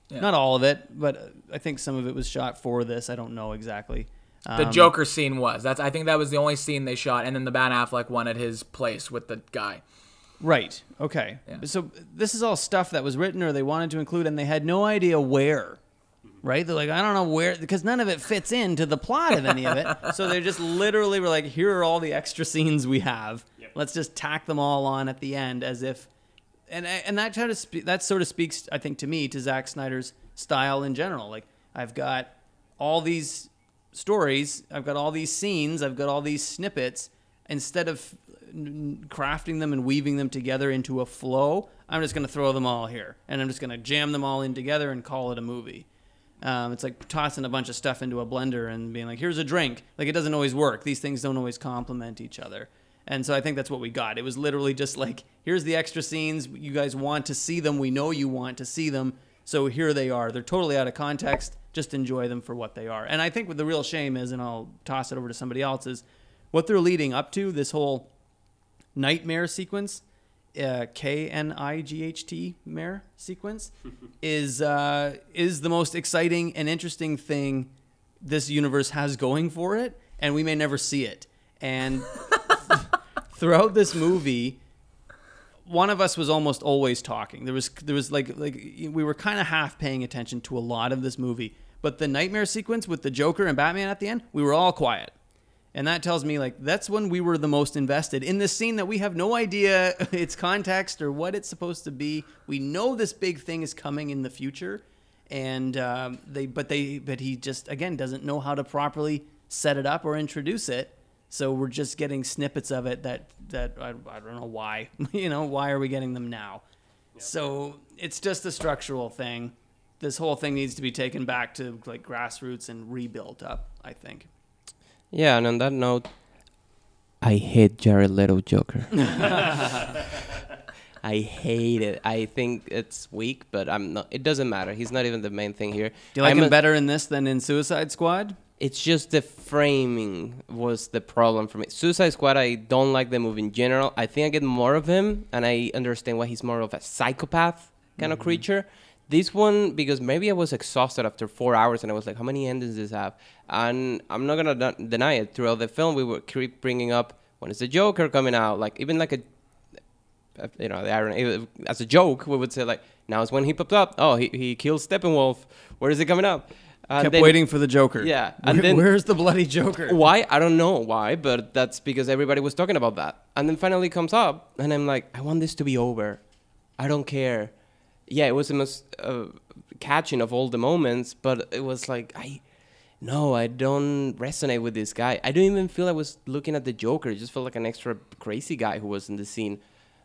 Speaker 1: not all of it, but I think some of it was shot for this. I don't know exactly.
Speaker 6: The
Speaker 1: Um,
Speaker 6: Joker scene was. That's. I think that was the only scene they shot, and then the Ben Affleck one at his place with the guy.
Speaker 1: Right. Okay. So this is all stuff that was written or they wanted to include, and they had no idea where. Right? They're like, I don't know where, because none of it fits into the plot of any of it. so they just literally were like, here are all the extra scenes we have. Let's just tack them all on at the end, as if, and and that kind of spe- that sort of speaks, I think, to me to Zack Snyder's style in general. Like I've got all these stories, I've got all these scenes, I've got all these snippets. Instead of crafting them and weaving them together into a flow, I'm just going to throw them all here, and I'm just going to jam them all in together and call it a movie. Um, it's like tossing a bunch of stuff into a blender and being like, "Here's a drink." Like it doesn't always work. These things don't always complement each other. And so I think that's what we got. It was literally just like, "Here's the extra scenes. You guys want to see them. We know you want to see them. So here they are. They're totally out of context. Just enjoy them for what they are." And I think what the real shame is, and I'll toss it over to somebody else, is what they're leading up to. This whole nightmare sequence, uh, K N I G H T mare sequence, is uh, is the most exciting and interesting thing this universe has going for it, and we may never see it. And throughout this movie, one of us was almost always talking. There was there was like like we were kind of half paying attention to a lot of this movie, but the nightmare sequence with the Joker and Batman at the end, we were all quiet. And that tells me like that's when we were the most invested in this scene that we have no idea its context or what it's supposed to be. We know this big thing is coming in the future, and um, they but they but he just again doesn't know how to properly set it up or introduce it. So we're just getting snippets of it that that I, I don't know why you know why are we getting them now? So it's just a structural thing. This whole thing needs to be taken back to like grassroots and rebuilt up. I think.
Speaker 5: Yeah, and on that note, I hate Jared Leto Joker. I hate it. I think it's weak, but I'm not. It doesn't matter. He's not even the main thing here.
Speaker 1: Do you like
Speaker 5: I'm
Speaker 1: him
Speaker 5: a-
Speaker 1: better in this than in Suicide Squad?
Speaker 5: It's just the framing was the problem for me. Suicide Squad, I don't like the movie in general. I think I get more of him, and I understand why he's more of a psychopath kind of creature. This one, because maybe I was exhausted after four hours, and I was like, "How many endings does this have?" And I'm not gonna de- deny it. Throughout the film, we were keep bringing up when is the Joker coming out, like even like a uh, you know, the irony as a joke, we would say like, now is when he popped up. Oh, he, he killed Steppenwolf. Where is he coming out? And
Speaker 1: Kept
Speaker 5: then-
Speaker 1: waiting for the Joker.
Speaker 5: Yeah, and
Speaker 1: Where-
Speaker 5: then-
Speaker 1: where's the bloody Joker?
Speaker 5: Why? I don't know why, but that's because everybody was talking about that. And then finally comes up, and I'm like, I want this to be over. I don't care. Yeah, it was the most uh, catching of all the moments, but it was like, I. No, I don't resonate with this guy. I don't even feel I was looking at the Joker. It just felt like an extra crazy guy who was in the scene.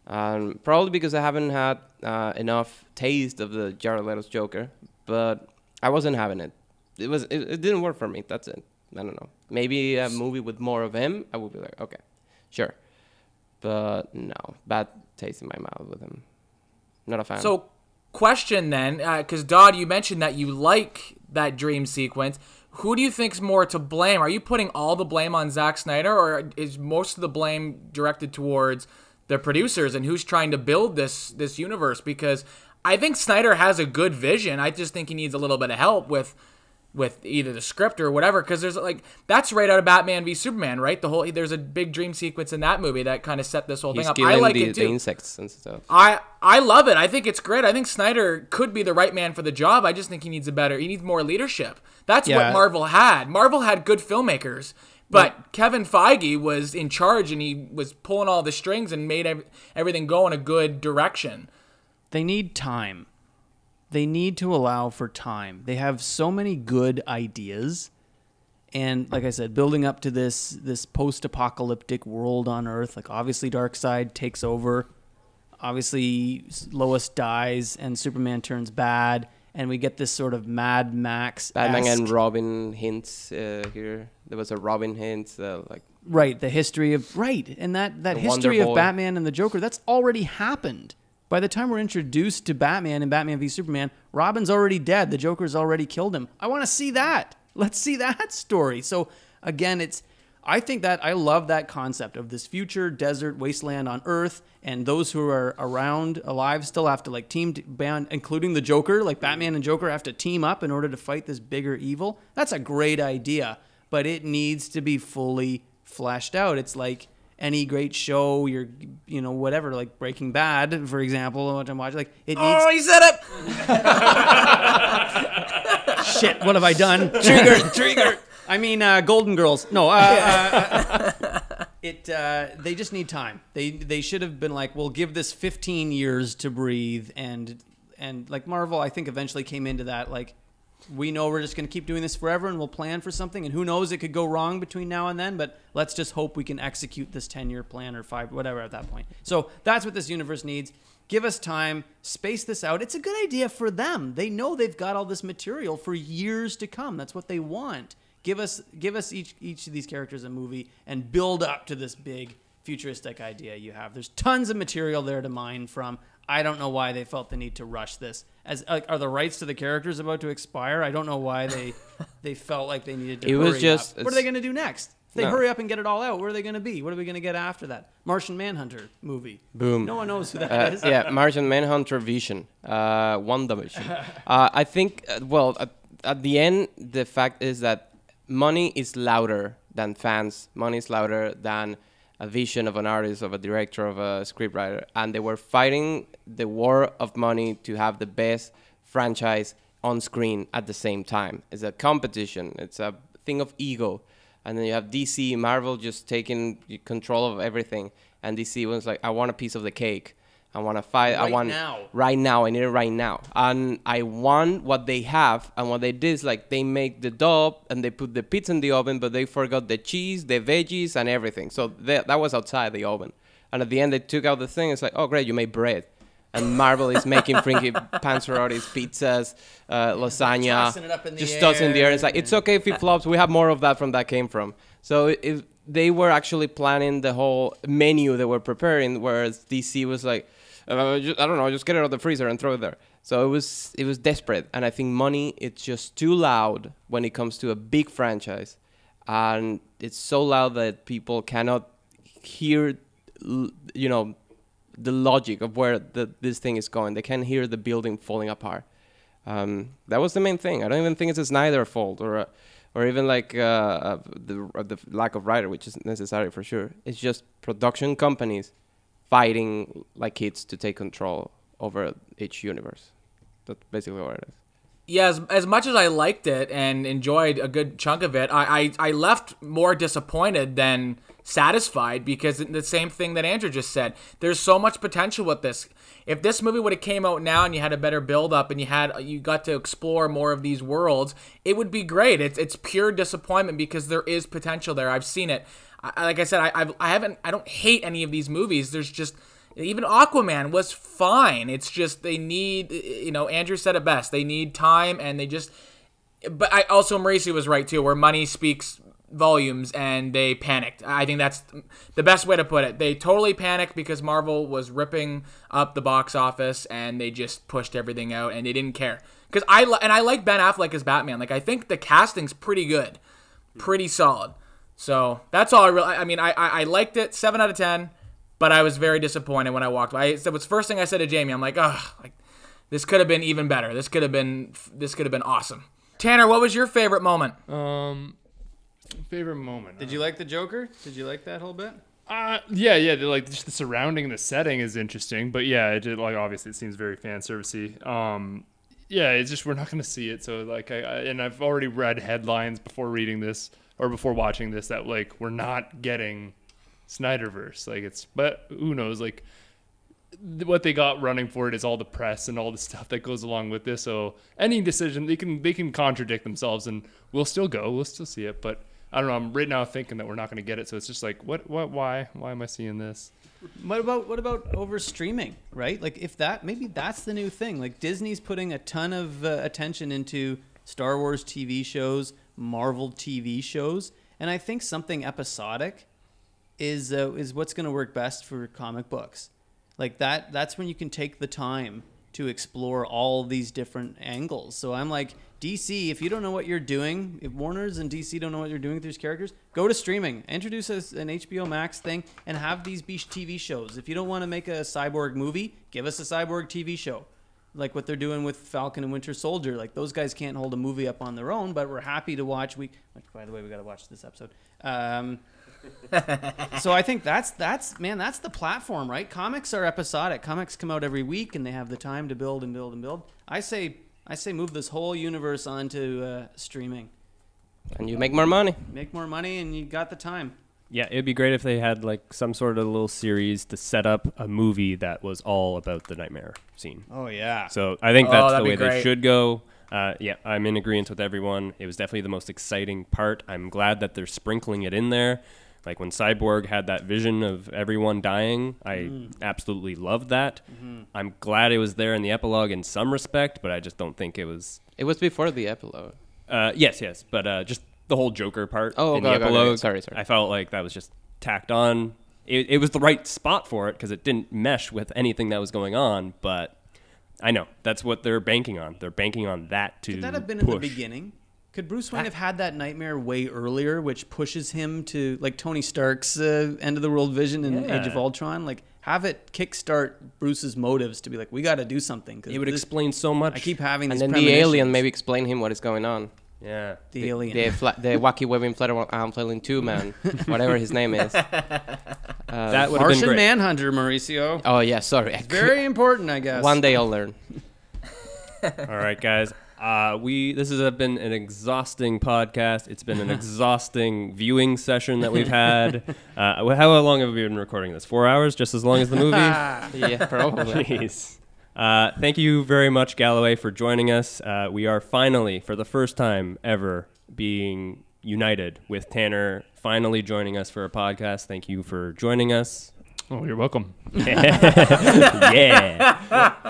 Speaker 5: Um, probably because I haven't had uh, enough taste of the Jared Leto's Joker, but I wasn't having it. It was it, it didn't work for me. That's it. I don't know. Maybe a movie with more of him, I would be like, okay, sure. But no, bad taste in my mouth with him. Not a fan.
Speaker 6: So, question then, uh, because Dodd, you mentioned that you like that dream sequence. Who do you think's more to blame? Are you putting all the blame on Zack Snyder, or is most of the blame directed towards the producers and who's trying to build this this universe? Because I think Snyder has a good vision. I just think he needs a little bit of help with with either the script or whatever because there's like that's right out of Batman v Superman, right? The whole there's a big dream sequence in that movie that kind of set this whole
Speaker 5: He's
Speaker 6: thing up. I like
Speaker 5: the,
Speaker 6: it
Speaker 5: the
Speaker 6: too.
Speaker 5: insects and stuff.
Speaker 6: I I love it. I think it's great. I think Snyder could be the right man for the job. I just think he needs a better. He needs more leadership. That's
Speaker 1: Yeah.
Speaker 6: what Marvel had. Marvel had good filmmakers, but Kevin Feige was in charge and he was pulling all the strings and made ev- everything go in a good direction.
Speaker 1: They need time. They need to allow for time. They have so many good ideas. And like I said, building up to this this post-apocalyptic world on Earth, like obviously Darkseid takes over. Obviously Lois dies and Superman turns bad and we get this sort of Mad Max
Speaker 5: Batman and Robin hints uh, here. There was a Robin hint, uh, like
Speaker 1: Right, the history of right, and that that history of. Batman and the Joker that's already happened. By the time we're introduced to Batman and Batman v Superman, Robin's already dead. The Joker's already killed him. I want to see that. Let's see that story. So again, it's I think that I love that concept of this future desert wasteland on Earth, and those who are around alive still have to like team band, including the Joker. Like Batman and Joker have to team up in order to fight this bigger evil. That's a great idea, but it needs to be fully fleshed out. It's like any great show, you're you know whatever, like Breaking Bad, for example, what I'm watching. Like it needs
Speaker 6: Oh, he said it.
Speaker 1: shit. What have I done? Trigger, trigger. I mean, uh, Golden Girls. No, uh, uh, uh, it. Uh, they just need time. They they should have been like, we'll give this 15 years to breathe, and and like Marvel, I think eventually came into that like. We know we're just going to keep doing this forever and we'll plan for something. And who knows, it could go wrong between now and then, but let's just hope we can execute this 10 year plan or five, whatever at that point. So that's what this universe needs. Give us time, space this out. It's a good idea for them. They know they've got all this material for years to come. That's what they want. Give us give us each each of these characters a movie and build up to this big futuristic idea you have. There's tons of material there to mine from. I don't know why they felt the need to rush this. As like, are the rights to the characters about to expire? I don't know why they they felt like they needed to.
Speaker 5: It was just-
Speaker 1: up. What are they going to do next? If they
Speaker 5: No.
Speaker 1: hurry up and get it all out, where are they going to be? What are we going to get after that? Martian Manhunter movie.
Speaker 5: Boom.
Speaker 1: No one knows who that is.
Speaker 5: uh, yeah, Martian Manhunter Vision, uh, WandaVision. Uh, I think, uh, well, at, at the end, the fact is that money is louder than fans. Money is louder than a vision of an artist, of a director, of a scriptwriter. And they were fighting the war of money to have the best franchise on screen at the same time. It's a competition, it's a thing of ego. And then you have DC, Marvel just taking control of everything. And DC was like, I want a piece of the cake. I want to fight. I want
Speaker 1: now.
Speaker 5: right now. I need it right now. And I want what they have. And what they did is like they make the dough and they put the pizza in the oven, but they forgot the cheese, the veggies, and everything. So that that was outside the oven. And at the end, they took out the thing. It's like, oh great, you made bread. And Marvel is making Frankie Panzerotti's pizzas, uh, lasagna,
Speaker 1: Tossing it up in the
Speaker 5: just tossing in the air. It's like it's okay if it flops. We have more of that from that came from. So it, they were actually planning the whole menu they were preparing, whereas DC was like, uh, ju- I don't know, just get it out of the freezer and throw it there. So it was it was desperate, and I think money it's just too loud when it comes to a big franchise, and it's so loud that people cannot hear, you know, the logic of where the, this thing is going. They can't hear the building falling apart. Um, that was the main thing. I don't even think it's a Snyder fault or a, or even like uh, the the lack of writer, which is necessary for sure. It's just production companies fighting like kids to take control over each universe. That's basically what it is.
Speaker 6: Yeah, as, as much as I liked it and enjoyed a good chunk of it, I, I, I left more disappointed than satisfied because the same thing that Andrew just said. There's so much potential with this. If this movie would have came out now and you had a better build up and you had you got to explore more of these worlds, it would be great. It's it's pure disappointment because there is potential there. I've seen it. I, like I said, I I've, I haven't I don't hate any of these movies. There's just even Aquaman was fine. It's just they need, you know, Andrew said it best. They need time, and they just. But I also Mauricio was right too, where money speaks volumes and they panicked. I think that's the best way to put it. They totally panicked because Marvel was ripping up the box office and they just pushed everything out and they didn't care. Because I and I like Ben Affleck as Batman. Like I think the casting's pretty good, pretty solid. So that's all I really. I mean, I I, I liked it, seven out of ten, but I was very disappointed when I walked. by. I that was first thing I said to Jamie. I'm like, oh, like this could have been even better. This could have been this could have been awesome. Tanner, what was your favorite moment?
Speaker 4: Um, favorite moment.
Speaker 1: Did you like the Joker? Did you like that whole bit?
Speaker 4: Uh, yeah, yeah. the- Like just the surrounding the setting is interesting, but yeah, it did. Like obviously, it seems very fan servicey. Um, yeah, it's just we're not going to see it. So like, I, I and I've already read headlines before reading this or before watching this that like we're not getting Snyderverse. Like it's, but who knows? Like th- what they got running for it is all the press and all the stuff that goes along with this. So any decision they can they can contradict themselves, and we'll still go, we'll still see it. But I don't know. I'm right now thinking that we're not going to get it. So it's just like, what, what, why, why am I seeing this?
Speaker 1: What about what about over streaming, right? Like if that maybe that's the new thing. Like Disney's putting a ton of uh, attention into Star Wars TV shows, Marvel TV shows, and I think something episodic is uh, is what's going to work best for comic books. Like that that's when you can take the time to explore all these different angles. So I'm like DC, if you don't know what you're doing, if Warner's and DC don't know what you're doing with these characters, go to streaming. Introduce us an HBO Max thing and have these be TV shows. If you don't want to make a cyborg movie, give us a cyborg TV show. Like what they're doing with Falcon and Winter Soldier. Like those guys can't hold a movie up on their own, but we're happy to watch. We, which, by the way, we got to watch this episode. Um, so I think that's that's man, that's the platform, right? Comics are episodic. Comics come out every week, and they have the time to build and build and build. I say, I say, move this whole universe onto uh, streaming.
Speaker 5: And you make more money.
Speaker 1: Make more money, and you got the time.
Speaker 2: Yeah, it'd be great if they had like some sort of little series to set up a movie that was all about the nightmare scene.
Speaker 1: Oh yeah.
Speaker 2: So I think
Speaker 6: Oh,
Speaker 2: that's the way they should go. Uh, yeah, I'm in agreement with everyone. It was definitely the most exciting part. I'm glad that they're sprinkling it in there. Like when Cyborg had that vision of everyone dying, I
Speaker 6: Mm.
Speaker 2: absolutely loved that.
Speaker 6: Mm-hmm.
Speaker 2: I'm glad it was there in the epilogue in some respect, but I just don't think it was.
Speaker 5: It was before the epilogue.
Speaker 2: Uh, yes, yes, but uh, just the whole Joker part
Speaker 5: Oh,
Speaker 2: in
Speaker 5: okay,
Speaker 2: the
Speaker 5: okay, okay.
Speaker 2: epilogue.
Speaker 5: Sorry, sorry.
Speaker 2: I felt like that was just tacked on. It, it was the right spot for it because it didn't mesh with anything that was going on, but I know that's what they're banking on. They're banking on that to
Speaker 1: Could that have been
Speaker 2: push.
Speaker 1: in the beginning? Could Bruce Wayne have had that nightmare way earlier, which pushes him to like Tony Stark's uh, end of the world vision in Age of
Speaker 2: Yeah.
Speaker 1: Ultron? Like have it kickstart Bruce's motives to be like, we got to do something. 'cause
Speaker 2: It would
Speaker 1: this-
Speaker 2: explain so much.
Speaker 1: I keep having
Speaker 5: And then the alien maybe explain him what is going on.
Speaker 2: Yeah.
Speaker 1: the, alien.
Speaker 5: The, fla- the wacky webbing flutter arm flailing two man, whatever his name is.
Speaker 2: that would have been
Speaker 1: Martian. Manhunter, Mauricio.
Speaker 5: Oh yeah, sorry. I
Speaker 1: Very important, I guess.
Speaker 5: One day I'll learn.
Speaker 2: All right, guys. Uh, we this has been an exhausting podcast. It's been an exhausting viewing session that we've had. Uh, how long have we been recording this? Four hours, just as long as the movie.
Speaker 5: Yeah, probably.
Speaker 2: Jeez. Uh, thank you very much, Galloway, for joining us. Uh, we are finally, for the first time ever, being united with Tanner finally joining us for a podcast. Thank you for joining us.
Speaker 4: Oh, you're welcome.
Speaker 2: yeah.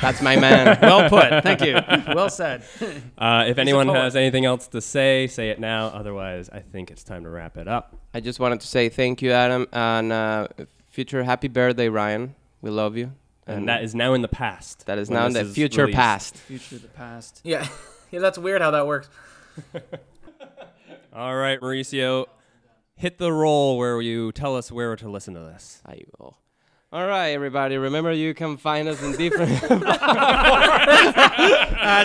Speaker 5: That's my man.
Speaker 1: well put. Thank you. Well said.
Speaker 2: Uh, if anyone has anything else to say, say it now. Otherwise, I think it's time to wrap it up.
Speaker 5: I just wanted to say thank you, Adam, and uh, future happy birthday, Ryan. We love you.
Speaker 2: And that is now in the past.
Speaker 5: that is now in the future
Speaker 2: released.
Speaker 5: past.
Speaker 1: Future, the past.
Speaker 6: Yeah, yeah, that's weird how that works.
Speaker 2: All right, Mauricio, hit the roll where you tell us where to listen to this.
Speaker 5: I will. All right, everybody. Remember, you can find us in different.
Speaker 1: Uh,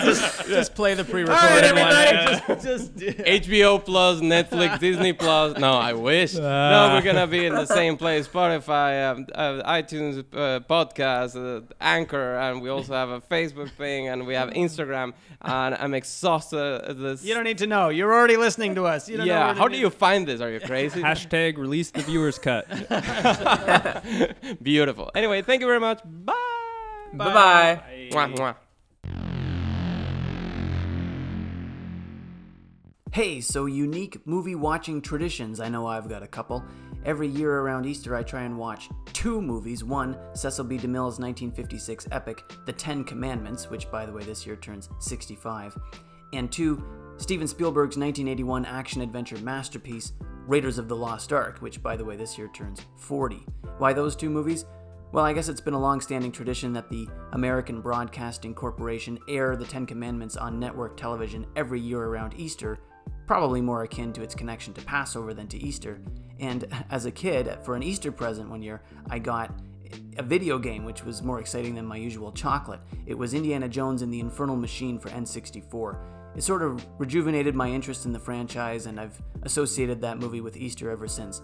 Speaker 1: just, just play the pre-recorded one. Just, just,
Speaker 5: HBO Plus, Netflix, Disney Plus. No, I wish. no, we're gonna be in the same place: Spotify, um, uh, iTunes, uh, podcast, uh, Anchor, and we also have a Facebook thing, and we have Instagram. And I'm exhausted. at This.
Speaker 1: you don't need to know. You're already listening to us. You don't
Speaker 5: yeah.
Speaker 1: where
Speaker 5: How do you find this? Are you crazy?
Speaker 2: Hashtag release the viewer's cut.
Speaker 5: Beautiful. Anyway, thank you very much. Bye.
Speaker 6: Bye bye.
Speaker 5: Mwah, mwah.
Speaker 1: Hey, so unique movie watching traditions. I know I've got a couple. Every year around Easter, I try and watch two movies. One, Cecil B. DeMille's 1956 epic, The Ten Commandments, which, by the way, this year turns 65. And two, Steven Spielberg's 1981 action adventure masterpiece, Raiders of the Lost Ark, which, by the way, this year turns 40. Why those two movies? Well, I guess it's been a long standing tradition that the American Broadcasting Corporation air the Ten Commandments on network television every year around Easter, probably more akin to its connection to Passover than to Easter. And as a kid, for an Easter present one year, I got a video game which was more exciting than my usual chocolate. It was Indiana Jones and the Infernal Machine for N64. It sort of rejuvenated my interest in the franchise, and I've associated that movie with Easter ever since.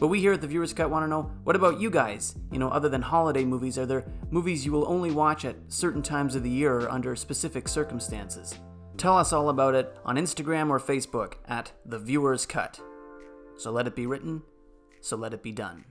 Speaker 1: But we here at the Viewers Cut want to know what about you guys? You know, other than holiday movies, are there movies you will only watch at certain times of the year or under specific circumstances? Tell us all about it on Instagram or Facebook at The Viewers Cut. So let it be written, so let it be done.